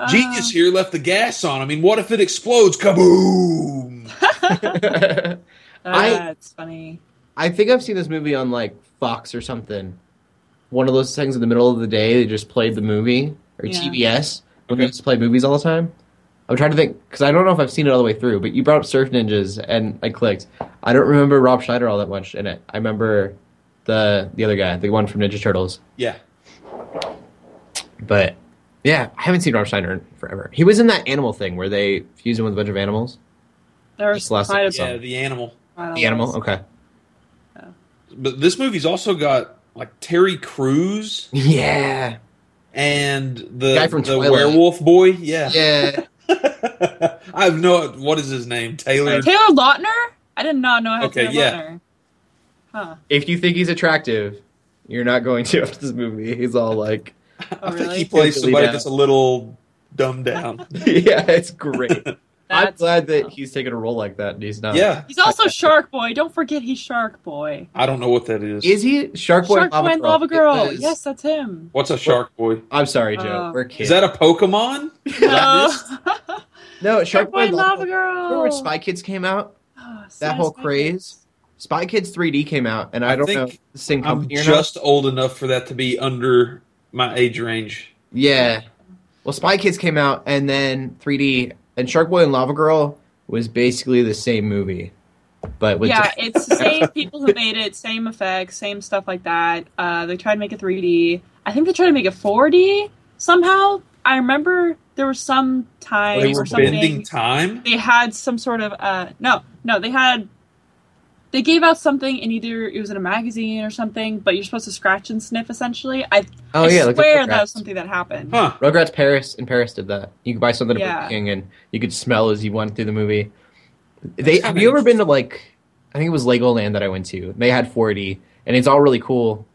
Genius um, here left the gas on. I mean, what if it explodes? Kaboom! [laughs] [laughs] I- ah, That's funny. I think I've seen this movie on like Fox or something. One of those things in the middle of the day they just played the movie or Yeah. TBS when they Okay. used to play movies all the time. I'm trying to think because I don't know if I've seen it all the way through. But you brought up Surf Ninjas and I clicked. I don't remember Rob Schneider all that much in it. I remember the the other guy, the one from Ninja Turtles. Yeah. But yeah, I haven't seen Rob Schneider in forever. He was in that animal thing where they fuse him with a bunch of animals. There's Just last quite a. Yeah, the animal. The animal, list. okay. But this movie's also got like Terry Crews [laughs] Yeah, and the Guy from the Twilight. werewolf boy. Yeah. yeah. [laughs] I have no what is his name? Taylor. Taylor Lautner? I did not know I had Okay, Taylor yeah. Lautner. Huh. if you think he's attractive, you're not going to after this movie. He's all like, Oh, [laughs] I think really? he plays somebody down. that's a little dumbed down. [laughs] [laughs] yeah, it's great. I'm glad that cool. he's taking a role like that and he's not. yeah. He's also Shark Boy. Don't forget he's Shark Boy. I don't know what that is. Is he Shark Boy? Shark Boy and Lava Girl. It was- Yes, that's him. What's a shark boy? I'm sorry, Joe. Oh. We're kids. Is that a Pokemon? No. no? Shark Shark Boy and Lava Remember Girl. when Spy Kids came out? [gasps] Oh, That whole Spy craze. Kids. Spy Kids 3D came out, and I, I don't think know the same I'm company or not. just old enough for that to be under my age range. Yeah. Well, Spy Kids came out, and then 3D, and Shark Boy and Lava Girl was basically the same movie, but with yeah, it's the [laughs] same people who made it, same effects, same stuff like that. Uh, they tried to make it 3D. I think they tried to make it 4D somehow. I remember there was some time They or were something. bending time. They had some sort of uh, no, no, they had. They gave out something in either it was in a magazine or something, but you're supposed to scratch and sniff essentially. I, oh I yeah, like swear Rugrats. that was something that happened. Huh. Rugrats Paris in Paris did that. You could buy something at Yeah. Burger King, and you could smell as you went through the movie. They That's have you ever been to like? I think it was Legoland that I went to. They had 4D, and it's all really cool.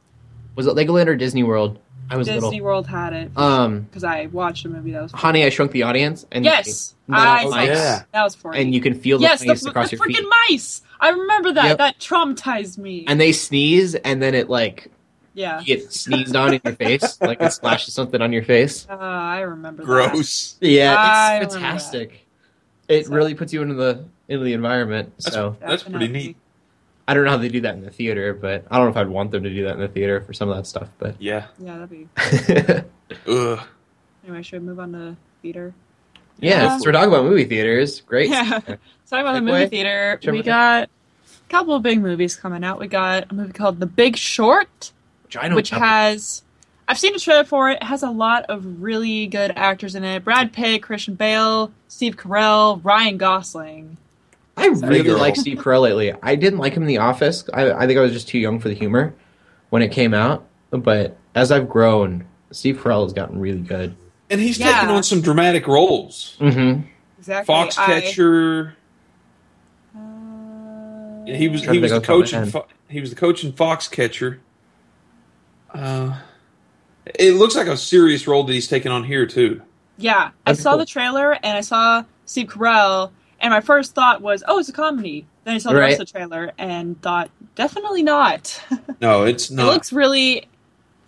Was it Legoland or Disney World? I was Disney little. World had it Um, because I watched a movie that was. Honey, I Shrunk the Audience, and yes, let I mice, yeah. that was for and you can feel the yes, the, mice the across your freaking feet, mice. I remember that. Yep. That traumatized me. and they sneeze, and then it like yeah, you get sneezed on in your face, [laughs] like it splashes something on your face. uh, I remember. That. Gross. Yeah, it's remember fantastic. It So- really puts you into the into the environment. That's- So That's pretty neat. I don't know how they do that in the theater, but I don't know if I'd want them to do that in the theater for some of that stuff. But Yeah. Yeah, that'd be. Ugh. [laughs] Anyway, should we move on to theater? Yeah, Yeah. since we're talking about movie theaters, great. Yeah. [laughs] Talking about the movie theater, Whichever we got a couple of big movies coming out. We got a movie called The Big Short, Which I know which has I've seen a trailer for it. It has a lot of really good actors in it: Brad Pitt, Christian Bale, Steve Carell, Ryan Gosling. I really like Steve Carell lately. I didn't like him in The Office. I, I think I was just too young for the humor when it came out. But as I've grown, Steve Carell has gotten really good. And he's Yeah. taking on some dramatic roles. Mm-hmm. Exactly. Foxcatcher. I, uh, He was Trying he to was the off the top of coach my in. Fo- he was the coach in Foxcatcher. Uh, it looks like a serious role that he's taking on here too. Yeah, I saw cool. the trailer and I saw Steve Carell, and my first thought was, "Oh, it's a comedy." Then I saw the Right. rest of the trailer and thought, "Definitely not." [laughs] No, it's not. it looks really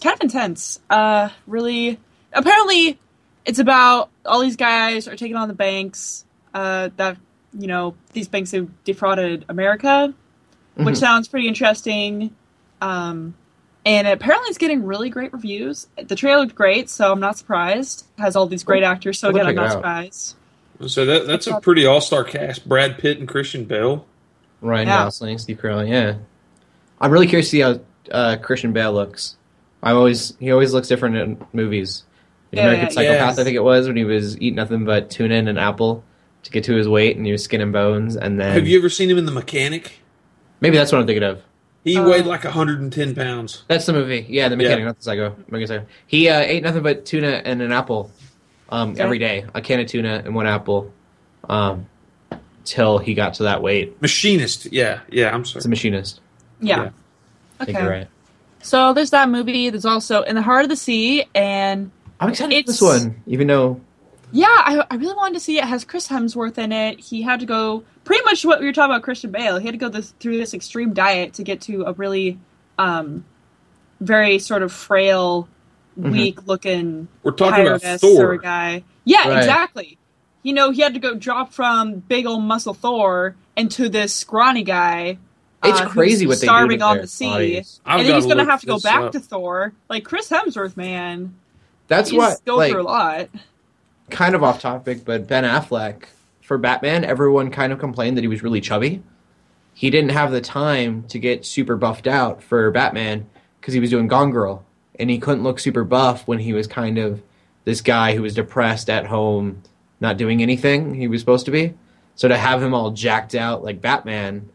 kind of intense. Uh, really. Apparently, it's about all these guys are taking on the banks. Uh, that you know these banks have defrauded America, which Mhm. sounds pretty interesting. Um, and apparently, it's getting really great reviews. The trailer looked great, so I'm not surprised. It has all these great actors, so We'll again, I'm check it not out. surprised. so that that's a pretty all star cast. Brad Pitt and Christian Bale. Ryan Yeah. Gosling, Steve Carell. Yeah, I'm really curious to see how uh, Christian Bale looks. I always he always looks different in movies. In Yeah, American Psychopath, yes. I think it was when he was eating nothing but tuna and an apple to get to his weight, and he was skin and bones. And then Have you ever seen him in The Mechanic? maybe that's what I'm thinking of. He Uh, weighed like 110 pounds. That's the movie. Yeah, the mechanic, Yeah. not the psycho. American Psycho. He uh, ate nothing but tuna and an apple um, Okay. every day. A can of tuna and one apple. Um, till he got to that weight. Machinist. Yeah, yeah. I'm sorry. It's a machinist. Yeah. Yeah. I think Okay. you're right. So there's that movie. There's also In the Heart of the Sea, and I'm excited for this one, even though yeah, I, I really wanted to see it. It has Chris Hemsworth in it. He had to go pretty much what we were talking about Christian Bale. He had to go this, through this extreme diet to get to a really, um, very sort of frail, Mhm. weak looking We're talking about tiredness Thor. guy. Yeah, Right. exactly. You know, he had to go drop from big old muscle Thor into this scrawny guy. it's uh, crazy what they do starving to on their the sea. I've and then he's gonna have to go back up. to Thor. Like Chris Hemsworth, man, That's he's what going like a lot. kind of off topic, but Ben Affleck for Batman, everyone kind of complained that he was really chubby. He didn't have the time to get super buffed out for Batman because he was doing Gone Girl, and he couldn't look super buff when he was kind of this guy who was depressed at home, not doing anything he was supposed to be. So to have him all jacked out like Batman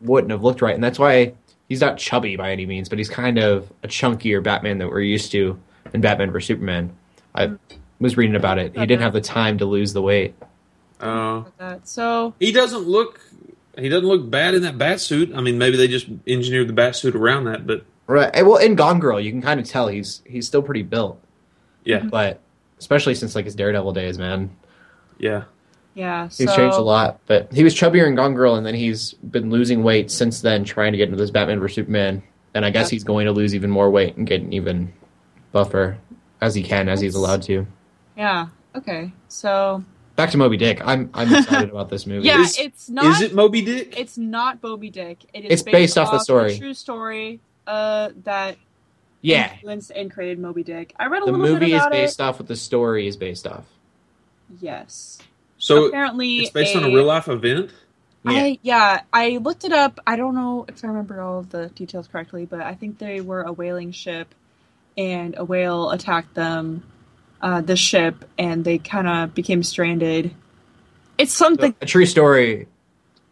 wouldn't have looked right, and that's why he's not chubby by any means, but he's kind of a chunkier Batman that we're used to in Batman vs Superman. I was reading about it. He didn't have the time to lose the weight. Oh, With. So he doesn't look. He doesn't look bad in that bat suit. I mean, maybe they just engineered the bat suit around that, but Right. Well, in Gone Girl, you can kind of tell he's he's still pretty built, yeah, but especially since like his Daredevil days, man, yeah. yeah, he's so changed a lot. But he was chubbier in Gone Girl, and then he's been losing weight since then, trying to get into this Batman vs Superman. And I guess he's going to lose even more weight and get even buffer as he can, as he's allowed to. Yeah. Okay. So Back to Moby Dick. I'm I'm [laughs] excited about this movie. yeah, Is- it's not. Is it Moby Dick? It's not Moby Dick. It is It's based off the a story. true story. Uh, that yeah. influenced and created Moby Dick. I read a The little bit about it. The movie is based it. off what the story is based off. Yes. So Apparently, it's based on a real life event. I yeah, I looked it up. I don't know if I remember all of the details correctly, but I think they were a whaling ship, and a whale attacked them, uh, the ship, and they kind of became stranded. It's something. a true story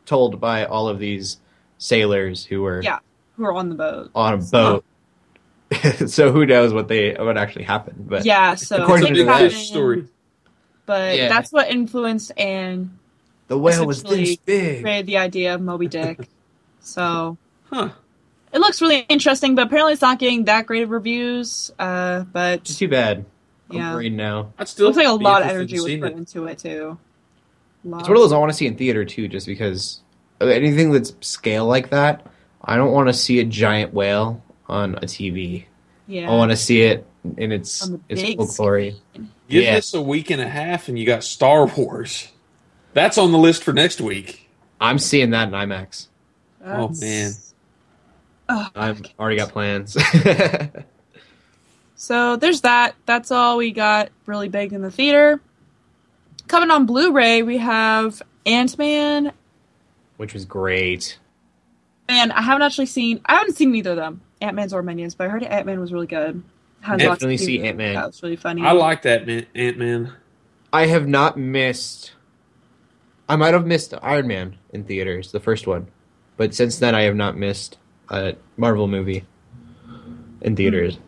told by all of these sailors who were Yeah. Who are on the boat? on a boat. [laughs] so who knows what they what actually happened? But Yeah. So According to Big that- story. but Yeah. that's what influenced and the whale was this big. created the idea of Moby Dick. [laughs] so Huh. It looks really interesting, but apparently it's not getting that great of reviews. Uh, but Just too bad. Yeah. I'm worried now. I'd still looks like a lot of energy was put it. into it too. It's one of those I want to see in theater too, just because anything that's scale like that. I don't want to see a giant whale on a TV. Yeah. I want to see it in its its big full glory. Give Yeah. this a week and a half, and you got Star Wars. That's on the list for next week. I'm seeing that in IMAX. Oh, man. Oh, I've already got plans. So there's that. That's all we got really big in the theater. Coming on Blu-ray, we have Ant Man. Which was great. And I haven't actually seen. I haven't seen either of them, Ant Man's or Minions, but I heard Ant Man was really good. Had lots of Definitely see. Ant-Man. That was really funny. I like that Ant Man. I have not missed. I might have missed Iron Man in theaters, the first one, but since then I have not missed a Marvel movie in theaters.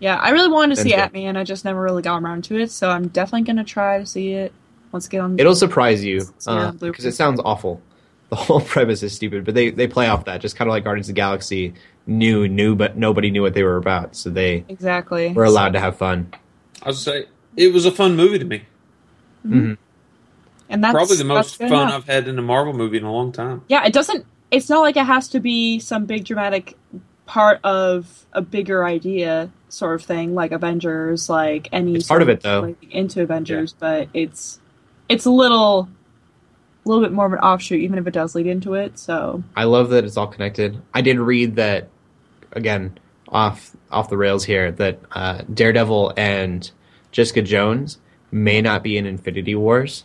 Yeah, I really wanted to see Ant-Man. Ant I just never really got around to it, so I'm definitely gonna try to see it once again. On It'll surprise you See it because it sounds awful. The whole [laughs] premise is stupid, but they they play off that, just kind of like Guardians of the Galaxy. Knew knew, but nobody knew what they were about, so they exactly. were allowed to have fun. I was say it was a fun movie to me. Mhm. and that's Probably the most fun enough. I've had in a Marvel movie in a long time. Yeah, it doesn't. It's not like it has to be some big dramatic part of a bigger idea, sort of thing, like Avengers, like any. It's part of it, though. like, into Avengers, but it's it's a little, a little bit more of an offshoot, even if it does lead into it. So I love that it's all connected. I did read that again off off the rails here that uh, Daredevil and Jessica Jones may not be in Infinity Wars,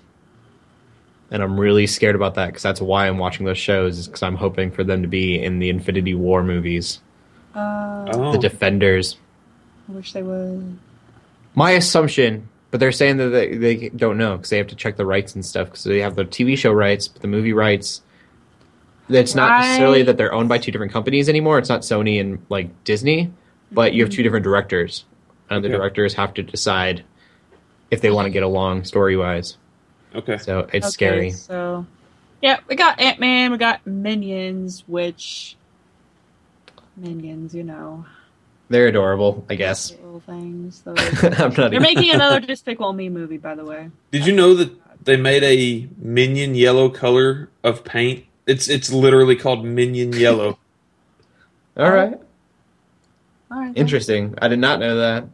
and I'm really scared about that because that's why I'm watching those shows is because I'm hoping for them to be in the Infinity War movies, uh, Oh, the Defenders. I wish they would. My assumption, but they're saying that they, they don't know because they have to check the rights and stuff because they have the TV show rights, but the movie rights. It's not necessarily that they're owned by two different companies anymore. It's not Sony and like Disney, but you have two different directors, and the Okay. directors have to decide if they want to get along story wise. Okay. So it's Okay, scary. So, yeah, we got Ant Man, we got Minions, which Minions, you know, They're adorable, I guess. little things. [laughs] Those. I'm not They're making another [laughs] Despicable Me movie, by the way. Did you know that they made a minion yellow color of paint? It's it's literally called minion yellow. [laughs] All right. Oh. All right. Interesting. I did not know that.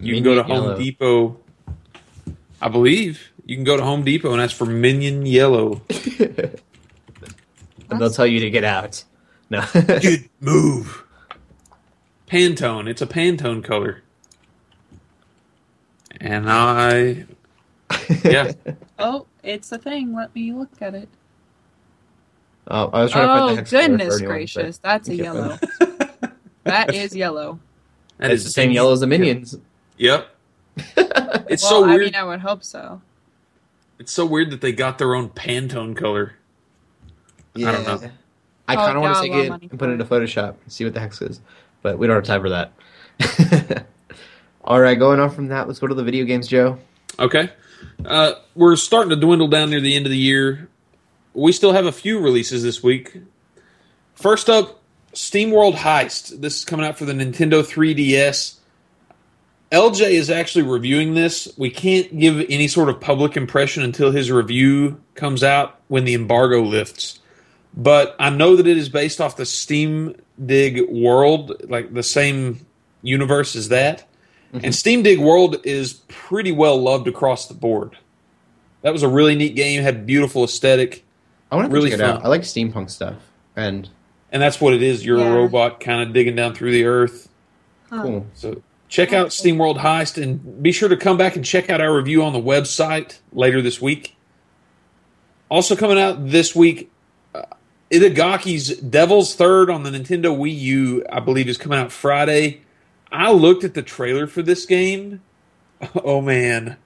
You can go to Minion Home yellow. Depot. I believe you can go to Home Depot and ask for minion yellow. [laughs] And they'll tell you to get out. No. Get [laughs] move. Pantone. It's a Pantone color. And I yeah. [laughs] Oh, it's a thing. Let me look at it. oh, I was trying to find the Oh hex color for goodness anyone, gracious, that's a yellow. that is yellow. That It's is the same yellow as the minions. Yep. It's well, so I weird. mean, I would hope so. It's so weird that they got their own Pantone color. Yeah. don't know. I Oh, kind of want to take it money and put it it. into Photoshop and see what the hex is, but we don't have time for that. [laughs] All right, going on from that, let's go to the video games, Joe. Okay. Uh, we're starting to dwindle down near the end of the year. We still have a few releases this week. First up, SteamWorld Heist. This is coming out for the Nintendo 3DS. LJ is actually reviewing this. We can't give any sort of public impression until his review comes out when the embargo lifts. But I know that it is based off the Steam Dig world, like the same universe as that. Mm-hmm. And Steam Dig World is pretty well loved across the board. That was a really neat game, had beautiful aesthetic, I want to Really check it out. I like steampunk stuff, and and that's what it is. You're Yeah. a robot kind of digging down through the earth. Huh. cool. So check out SteamWorld Heist and be sure to come back and check out our review on the website later this week. Also coming out this week, uh, Itagaki's Devil's Third on the Nintendo Wii U, I believe, is coming out Friday. I looked at the trailer for this game. [laughs] Oh man,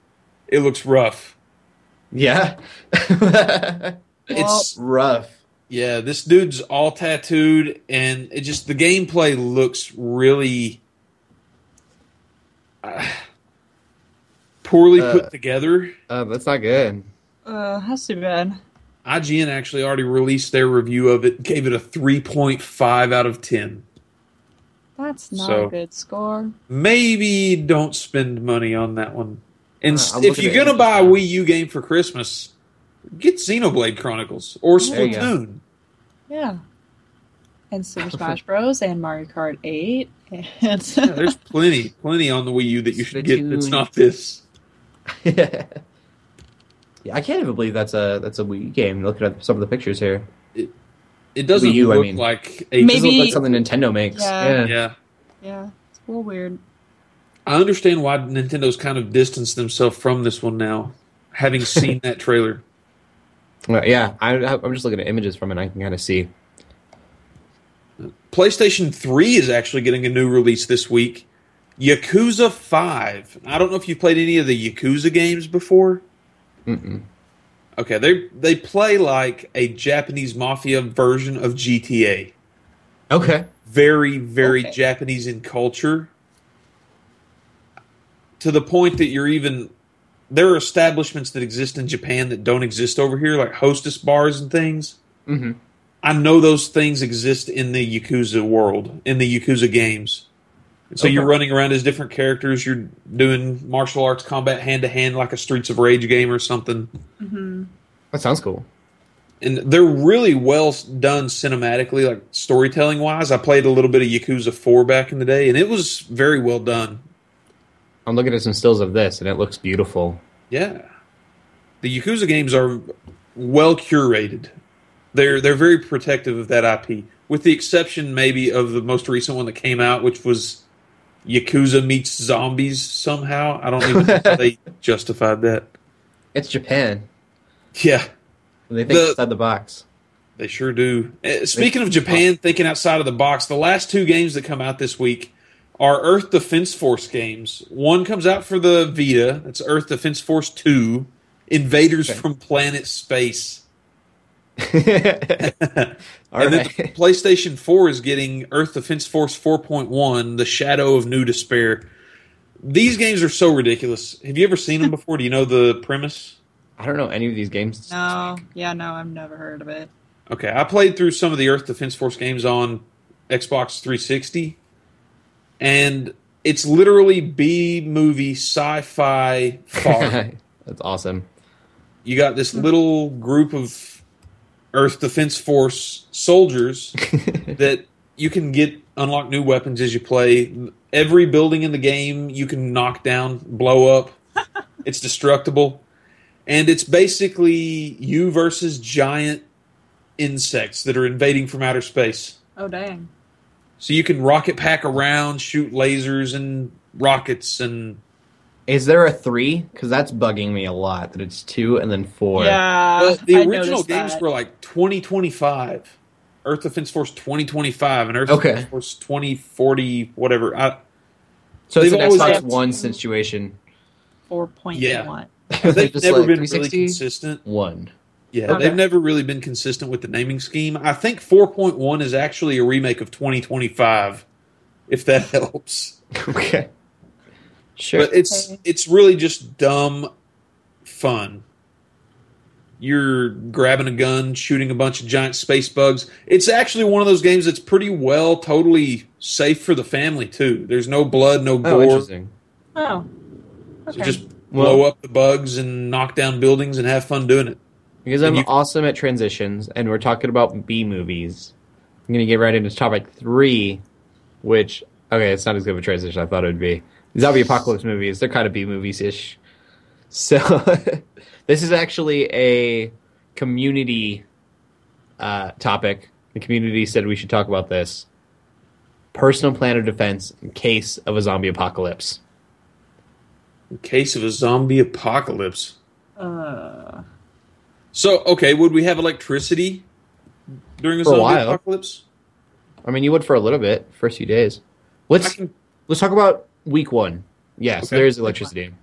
it looks rough. Yeah, It's [laughs] rough. yeah, this dude's all tattooed, and it just the gameplay looks really uh, [sighs] poorly Uh, put together. Uh, that's not good. Uh, that's too bad. IGN actually already released their review of it, gave it a 3.5 out of 10. That's not So- a good score. Maybe don't spend money on that one. And Uh, if you're going to buy a. Wii U game for Christmas, get Xenoblade Chronicles or There you go. Splatoon. Yeah. And Super [laughs] Smash Bros. and Mario Kart 8. And Yeah, there's [laughs] plenty, plenty on the Wii U that you should get that's Splatoon. not this. [laughs] yeah, I can't even believe that's a that's a Wii game. Looking at some of the pictures here, It doesn't Wii U, I look mean. like a. Doesn't Maybe- look like something Nintendo makes. Yeah. Yeah, Yeah. yeah, it's a little weird. I understand why Nintendo's kind of distanced themselves from this one now, having seen that trailer. Well, yeah. I, I'm just looking at images from it. I can kind of see. PlayStation 3 is actually getting a new release this week. Yakuza 5. I don't know if you've played any of the Yakuza games before. Mm-mm. Okay, they they play like a Japanese mafia version of GTA. Okay. Very very Okay. Japanese in culture. To the point that you're even there are establishments that exist in Japan that don't exist over here like hostess bars and things. Mm-hmm. I know those things exist in the Yakuza world, in the Yakuza games. And so Okay. you're running around as different characters. You're doing martial arts combat hand to hand, like a Streets of Rage game or something. hmm That sounds cool. And they're really well done cinematically, like storytelling wise. I played a little bit of Yakuza 4 back in the day, and it was very well done. I'm looking at some stills of this, and it looks beautiful. Yeah. The Yakuza games are well curated. They're they're very protective of that IP, with the exception maybe of the most recent one that came out, which was Yakuza meets zombies somehow. I don't even know how [laughs] they justified that. It's Japan. Yeah, They think The- outside the box. they sure do. Uh, Speaking of Japan thinking outside of the box, the last two games that come out this week are Earth Defense Force games. One comes out for the Vita. That's Earth Defense Force 2, Invaders Okay. from Planet Space. All [laughs] [laughs] and then the PlayStation 4 is getting Earth Defense Force 4.1, The Shadow of New Despair. These games are so ridiculous. Have you ever seen them before? Do you know the premise? I don't know any of these games. No, yeah, no, I've never heard of it. Okay, I played through some of the Earth Defense Force games on Xbox 360, and it's literally B movie sci-fi far. [laughs] That's awesome. you got this little group of Earth Defense Force soldiers [laughs] that you can get unlock new weapons as you play. Every building in the game you can knock down, blow up. [laughs] it's destructible. And it's basically you versus giant insects that are invading from outer space. Oh dang. So you can rocket pack around, shoot lasers and rockets and Is there a three? Because that's bugging me a lot. That it's two and then four. Yeah. Well, the I original noticed games that. were like 2025. Earth Defense Force 2025 and Earth Okay. Defense Force 2040, whatever. I, So it's They've an always Xbox had- One situation. four point Yeah. [laughs] one. they've [laughs] Just never like been really consistent. One. Yeah, Okay. they've never really been consistent with the naming scheme. I think 4.1 is actually a remake of 2025, if that [laughs] helps. Okay. Sure. But it's Okay. it's really just dumb fun. You're grabbing a gun, shooting a bunch of giant space bugs. It's actually one of those games that's pretty well, totally safe for the family too. There's no blood, no oh, gore. interesting. Oh. So Okay. just Well- blow up the bugs and knock down buildings and have fun doing it. Because And I'm you- awesome at transitions, and we're talking about B movies. I'm going to get right into topic three, which, okay, it's not as good of a transition I thought it would be. Zombie apocalypse movies, they're kind of B movies ish. So, [laughs] this is actually a community uh, topic. The community said we should talk about this. Personal plan of defense in case of a zombie apocalypse. In case of a zombie apocalypse. Uh, So, okay, would we have electricity during a For a zombie while. apocalypse? I mean, you would for a little bit, first few days. Let's can, let's talk about week one. Yes, Okay. there is electricity.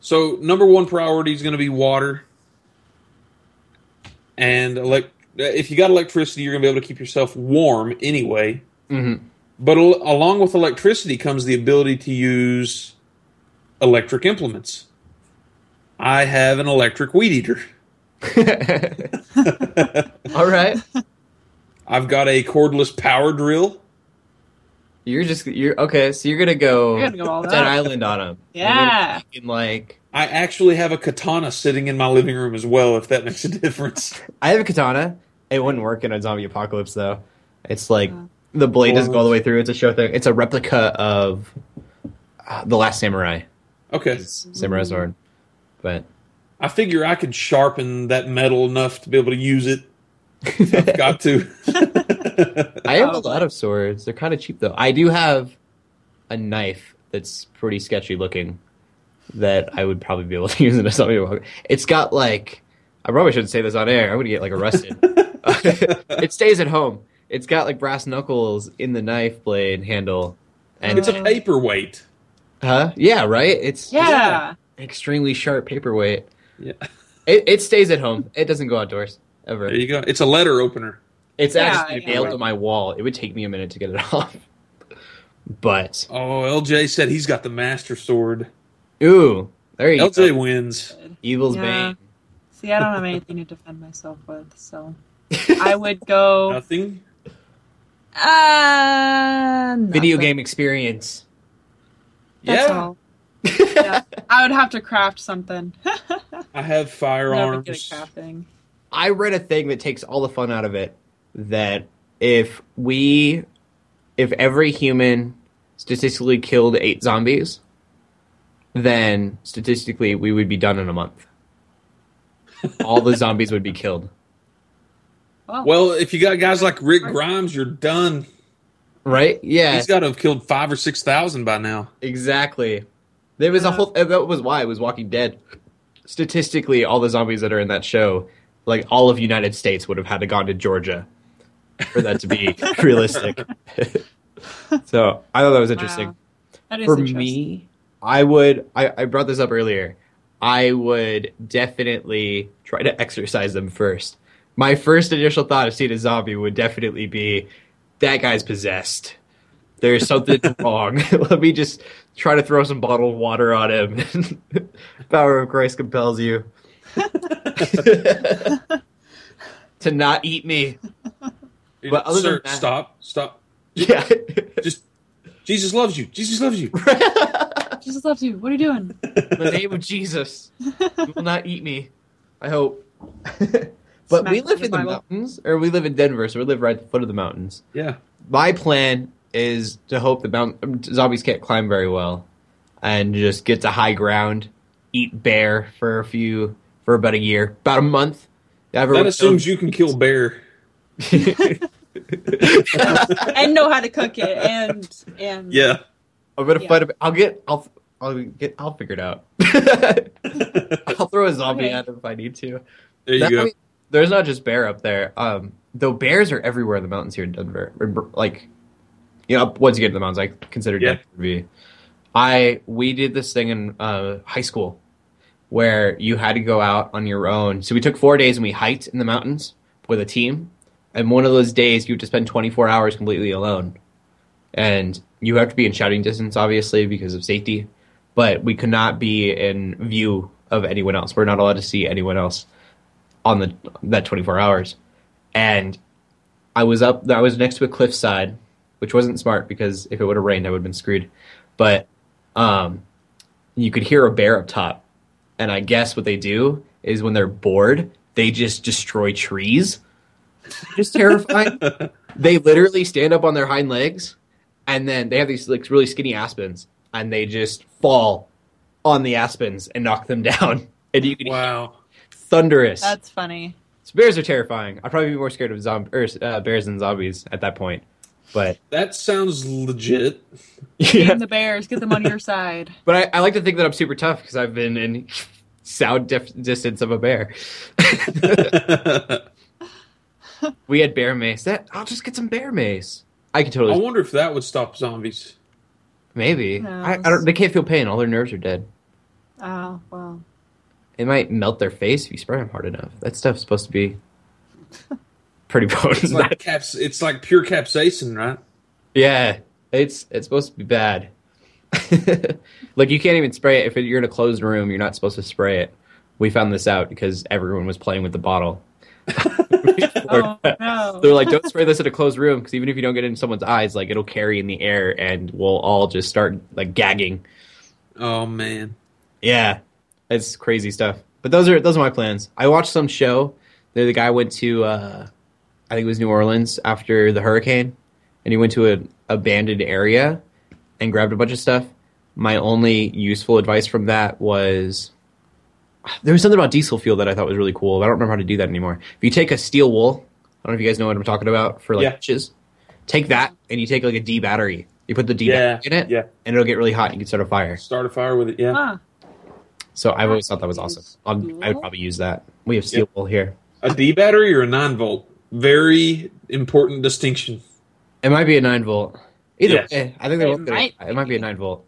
so, number one priority is going to be water. And elect- if you got electricity, you're going to be able to keep yourself warm anyway. Mm-hmm. But al- along with electricity comes the ability to use electric implements. I have an electric weed eater. [laughs] All right, [laughs] I've got a cordless power drill. You're just you're okay. So you're gonna go You're gonna go all Dead. Island on him. [laughs] Yeah. In like I actually have a katana sitting in my living room as well, if that makes a difference. [laughs] I have a katana. It wouldn't work in a zombie apocalypse though. It's like Oh. the blade doesn't go all the way through. It's a show thing. It's a replica of uh, the Last Samurai. Okay. It's samurai sword, but I figure I could sharpen that metal enough to be able to use it. I've got to. [laughs] I have a oh. lot of swords. They're kind of cheap though. I do have a knife that's pretty sketchy looking that I would probably be able to [laughs] use in a zombie apocalypse. It's got like I probably shouldn't say this on air. I would get like arrested. [laughs] it stays at home. It's got like brass knuckles in the knife blade handle. And it's a paperweight. huh? Yeah, right? It's Yeah. an extremely sharp paperweight. Yeah. It, it stays at home. It doesn't go outdoors ever. There you go. It's a letter opener. It's Yeah, actually yeah. nailed to my wall. It would take me a minute to get it [laughs] off. But Oh, LJ said he's got the master sword. ooh, there you LJ go. LJ wins. Evil's Yeah. bane. See, I don't have anything to defend myself with, so [laughs] I would go. Nothing. Uh, Video game experience. That's yeah. all. [laughs] Yeah, I would have to craft something. I have Never firearms. good at crafting. I read a thing that takes all the fun out of it. That if we, if every human statistically killed eight zombies, then statistically we would be done in a month. [laughs] all the zombies would be killed. Well, Well, if you got guys like Rick Grimes, you're done. Right? Yeah. He's got to have killed five or six thousand by now. Exactly. There was a whole. That was why it was Walking Dead. Statistically, all the zombies that are in that show, like all of United States, would have had to gone to Georgia for that to be [laughs] realistic. [laughs] so I thought that was interesting. wow. That For interesting. me, I would. I, I brought this up earlier. I would definitely try to exercise them first. My first initial thought of seeing a zombie would definitely be that guy's possessed. There's something [laughs] wrong. Let me just try to throw some bottled water on him. Power of Christ compels you. [laughs] to not eat me. But other Sir, than that- stop, stop. Yeah. [laughs] Just Jesus loves you. Jesus loves you. [laughs] Jesus loves you. What are you doing? In the name of Jesus, you will not eat me. I hope. but Smack we live in the the Bible. mountains, or we live in Denver, so we live right at the foot of the mountains. Yeah. My plan is to hope the mount- um, zombies can't climb very well, and just get to high ground, eat bear for a few for about a year, about a month. That assumes you can kill bear. [laughs] and know how to cook it and and Yeah. I'm gonna Yeah. fight. A, I'll get. I'll. I'll get. I'll figure it out. [laughs] I'll throw a zombie Okay. at him if I need to. There you That- go. I mean, there's not just bear up there. Um, though bears are everywhere in the mountains here in Denver. Like, you know, once you get to the mountains, I consider Yeah. Denver to be. I we did this thing in uh, high school where you had to go out on your own. So we took four days and we hiked in the mountains with a team. And one of those days, you have to spend 24 hours completely alone. And you have to be in shouting distance, obviously, because of safety. But we could not be in view of anyone else. We're not allowed to see anyone else on the that 24 hours. And I was up, I was next to a cliffside, which wasn't smart because if it would have rained, I would have been screwed. But um, you could hear a bear up top. And I guess what they do is when they're bored, they just destroy trees. Just terrifying. [laughs] they literally stand up on their hind legs and then they have these like really skinny aspens and they just fall on the aspens and knock them [laughs] down. And you can Wow. thunderous. that's funny. So bears are terrifying. I'd probably be more scared of zomb- or, uh, bears than zombies at that point. But That sounds legit. yeah. Name the bears, get them on your side. [laughs] but I, I like to think that I'm super tough because I've been in sound dif- distance of a bear. [laughs] we had bear mace. That I'll just get some bear mace. I could totally. I wonder if that would stop zombies. maybe. Who I, I don't. They can't feel pain. All their nerves are dead. Oh well. It might melt their face if you spray them hard enough. That stuff's supposed to be [laughs] pretty [laughs] potent. It's like caps. It's like pure capsaicin, right? Yeah, it's it's supposed to be bad. [laughs] like you can't even spray it if you're in a closed room. You're not supposed to spray it. We found this out because everyone was playing with the bottle. [laughs] Oh no. They're like, don't spray this in a closed room because even if you don't get it in someone's eyes, like it'll carry in the air and we'll all just start like gagging. Oh man. Yeah, it's crazy stuff. But those are those are my plans. I watched some show. The, the guy went to uh, I think it was New Orleans after the hurricane, and he went to an abandoned area and grabbed a bunch of stuff. My only useful advice from that was there was something about diesel fuel that I thought was really cool. But I don't remember how to do that anymore. If you take a steel wool, I don't know if you guys know what I'm talking about for like Yeah. hitches. Take that and you take like a D battery. You put the D Yeah. battery in it, Yeah. and it'll get really hot. and You can start a fire. Start a fire with it. Yeah. Huh. So I've always thought that was awesome. I'll, I would probably use that. We have steel wool here. A D battery or a nine volt. Very important distinction. It might be a nine volt. Either Yes. way, I think they're It might It might be a nine volt.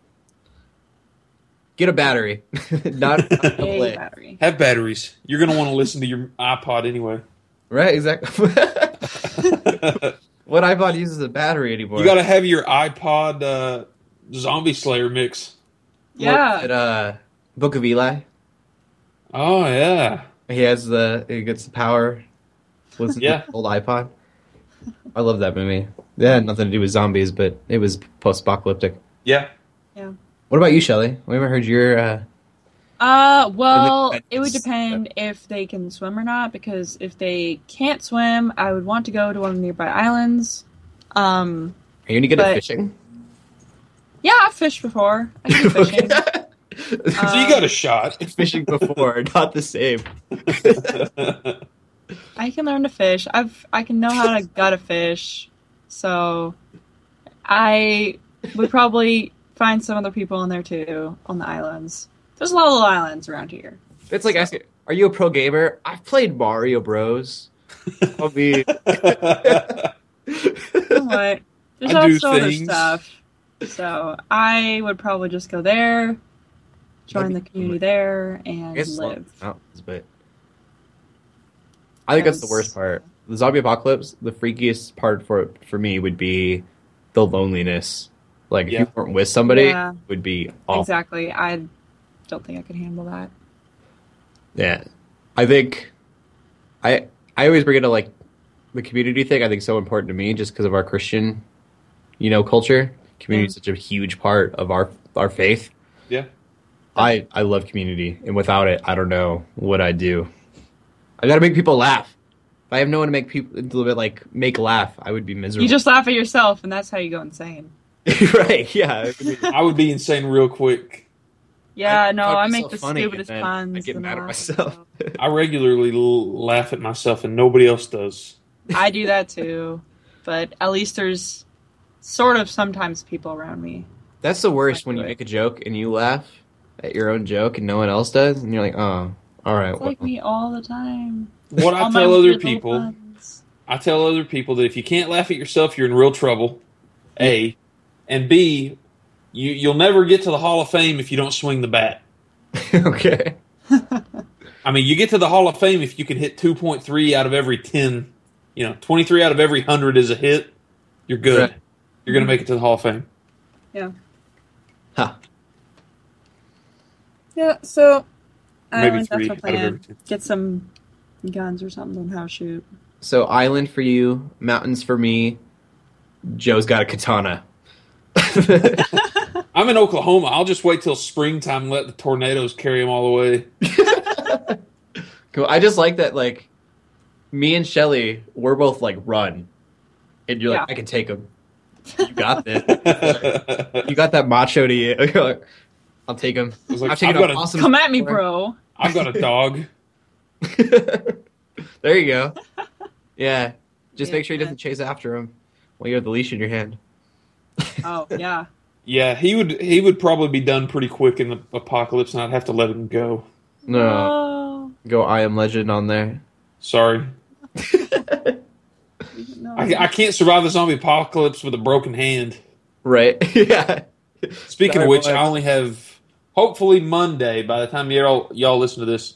Get a battery, [laughs] not, not a A battery. Have batteries. You're gonna want to listen to your iPod anyway. right? Exactly. [laughs] what iPod uses a battery anymore? You got to have your iPod uh, Zombie Slayer mix. Yeah. At, uh, Book of Eli. Oh yeah. He has the he gets the power. Listen Yeah. to the old iPod. I love that movie. It had nothing to do with zombies, but it was post-apocalyptic. Yeah. Yeah. What about you, Shelley? We haven't heard your. Uh, Uh, well, it would depend if they can swim or not. Because if they can't swim, I would want to go to one of the nearby islands. Um, are you any good at fishing? yeah, I've fished before. I do [laughs] fishing. [laughs] So Uh, you got a shot. fishing before, [laughs] not the same. I can learn to fish. I've I can know how to [laughs] gut a fish. So I would probably find some other people on there too on the islands. There's a lot of little islands around here. It's like asking, "Are you a pro gamer?" I've played Mario Bros. [laughs] I'll be. You know what? [laughs] There's I do also other stuff. So I would probably just go there, join the community there, I and guess live. mountains, but I think that's the worst part. The zombie apocalypse. The freakiest part for for me would be the loneliness. Like if you weren't with somebody, Yeah. it would be awful. Exactly. I don't think I could handle that. Yeah. I think I I always bring it to like the community thing. I think is so important to me just because of our Christian, you know, culture. Community is mm. such a huge part of our our faith. Yeah. I I love community, and without it, I don't know what I'd do. I got to make people laugh. If I have no one to make people a little bit like make laugh, I would be miserable. You just laugh at yourself, and that's how you go insane. [laughs] right? Yeah. it would be- [laughs] I would be insane real quick. Yeah, I no, I make the funny, stupidest and puns. I get mad at myself. [laughs] I regularly l- laugh at myself, and nobody else does. I do that too, but at least there's sort of sometimes people around me. That's the worst when you it. make a joke and you laugh at your own joke and no one else does, and you're like, oh, all right. It's like well. me all the time. What I tell other people, puns. I tell other people that if you can't laugh at yourself, you're in real trouble. A, and B, you you'll never get to the Hall of Fame if you don't swing the bat. [laughs] okay. [laughs] I mean, you get to the Hall of Fame if you can hit 2.3 out of every 10. You know, 23 out of every 100 is a hit. You're good. Right. You're going to make it to the Hall of Fame. Yeah. Huh. Yeah, so Maybe oh, Island, three that's out my of plan. Get some guns or something on how to shoot. So island for you, mountains for me. Joe's got a katana. [laughs] I'm in Oklahoma. I'll just wait till springtime and let the tornadoes carry them all the way. [laughs] cool. I just like that. Like me and Shelly, we're both like run, and you're like, Yeah. I can take him. You got this. [laughs] you got that macho to you. You're like, I'll take him. I was like, I've taken I've got a- awesome. Come at me, bro. I've got a dog. [laughs] there you go. [laughs] Yeah. Just Yeah. make sure he doesn't chase after him while you have the leash in your hand. Oh [laughs] yeah. Yeah, he would he would probably be done pretty quick in the apocalypse, and I'd have to let him go. No. Oh, Go I am legend on there. Sorry, no. I, I can't survive the zombie apocalypse with a broken hand. Right. yeah. Speaking Sorry, of which, boy. I only have hopefully Monday. By the time y'all y'all listen to this,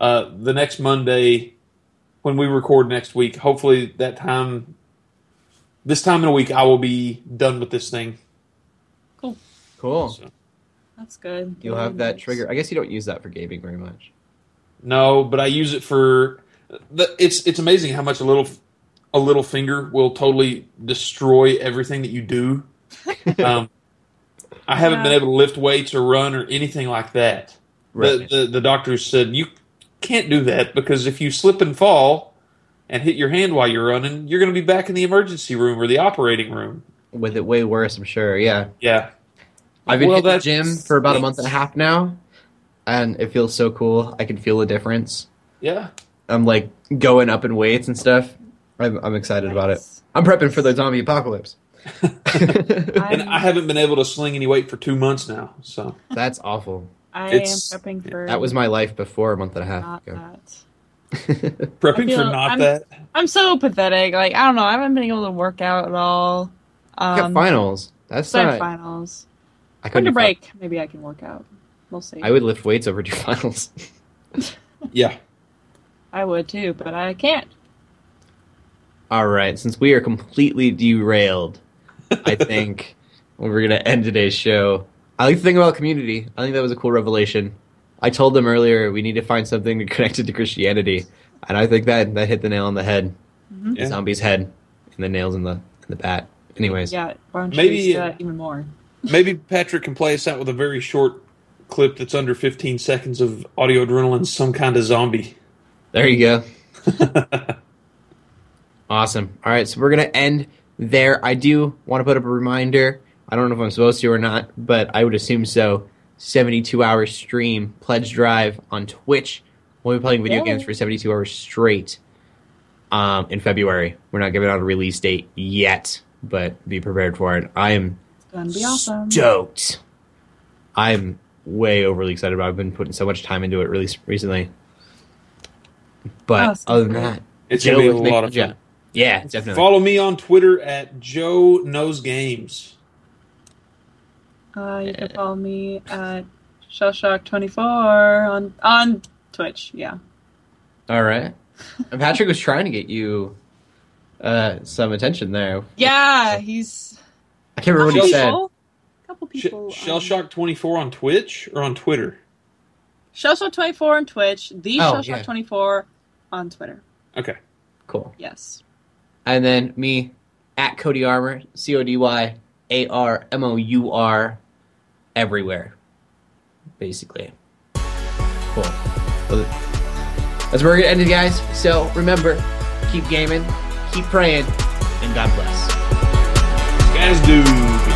uh, the next Monday when we record next week, hopefully that time, this time in a week, I will be done with this thing. Cool. So, That's good. You'll have that trigger. I guess you don't use that for gaming very much. no, but I use it for. The, it's it's amazing how much a little a little finger will totally destroy everything that you do. [laughs] Um, I haven't Yeah. been able to lift weights or run or anything like that. Right. The, the the doctors said you can't do that because if you slip and fall and hit your hand while you're running, you're going to be back in the emergency room or the operating room. With it way worse, I'm sure. Yeah. Yeah. I've been Well, hitting the that's- gym for about a month and a half now, and it feels so cool. I can feel a difference. Yeah. I'm like going up in weights and stuff. I'm, I'm excited about it. I'm prepping for the zombie apocalypse. [laughs] And I haven't been able to sling any weight for two months now. So That's awful. I It's- am prepping for That was my life before a month and a half not ago. that. [laughs] prepping I for feel- not I'm- that. I'm so pathetic. Like I don't know. I haven't been able to work out at all. I got Um, finals. That's Start not. finals. I couldn't Winter do fi- break. Maybe I can work out. We'll see. I would lift weights over two finals. [laughs] Yeah. I would too, but I can't. All right, since we are completely derailed, I think we're going to end today's show. I like to think about community. I think that was a cool revelation. I told them earlier we need to find something to [laughs] connect it to Christianity, and I think that that hit the nail on the head. Mhm. The Yeah. zombie's head and the nails in the in the bat. Anyways, Yeah, why don't Maybe- you do even more? [laughs] Maybe Patrick can play us out with a very short clip that's under 15 seconds of audio adrenaline, some kind of zombie. there you go. [laughs] Awesome. All right, so we're gonna end there. I do want to put up a reminder. I don't know if I'm supposed to or not, but I would assume so. 72 hour stream pledge drive on Twitch. We'll be playing video Yeah. games for 72 hours straight. Um, in February. We're not giving out a release date yet, but be prepared for it. I am It's gonna be awesome. stoked. I'm way overly excited about. it. I've been putting so much time into it really recently. But Awesome. other than that, It's going to be a lot of the fun. Job. Yeah, definitely. Follow me on Twitter at Joe Knows Games. Uh, you can follow me at Shellshock24 on on Twitch. Yeah. All right. [laughs] Patrick was trying to get you uh, some attention there. Yeah, he's I can't remember what he said. people. Couple Sh- people. um, Shellshock24 on Twitch or on Twitter? Shellshock24 on Twitch, the Oh, Showshot24 on Twitter. Okay. Cool. Yes. And then me at Cody Armour, C O D Y A R M O U R, everywhere, basically. Cool. That's where we're gonna end it, guys. So remember, keep gaming, keep praying, and God bless. Guys, do.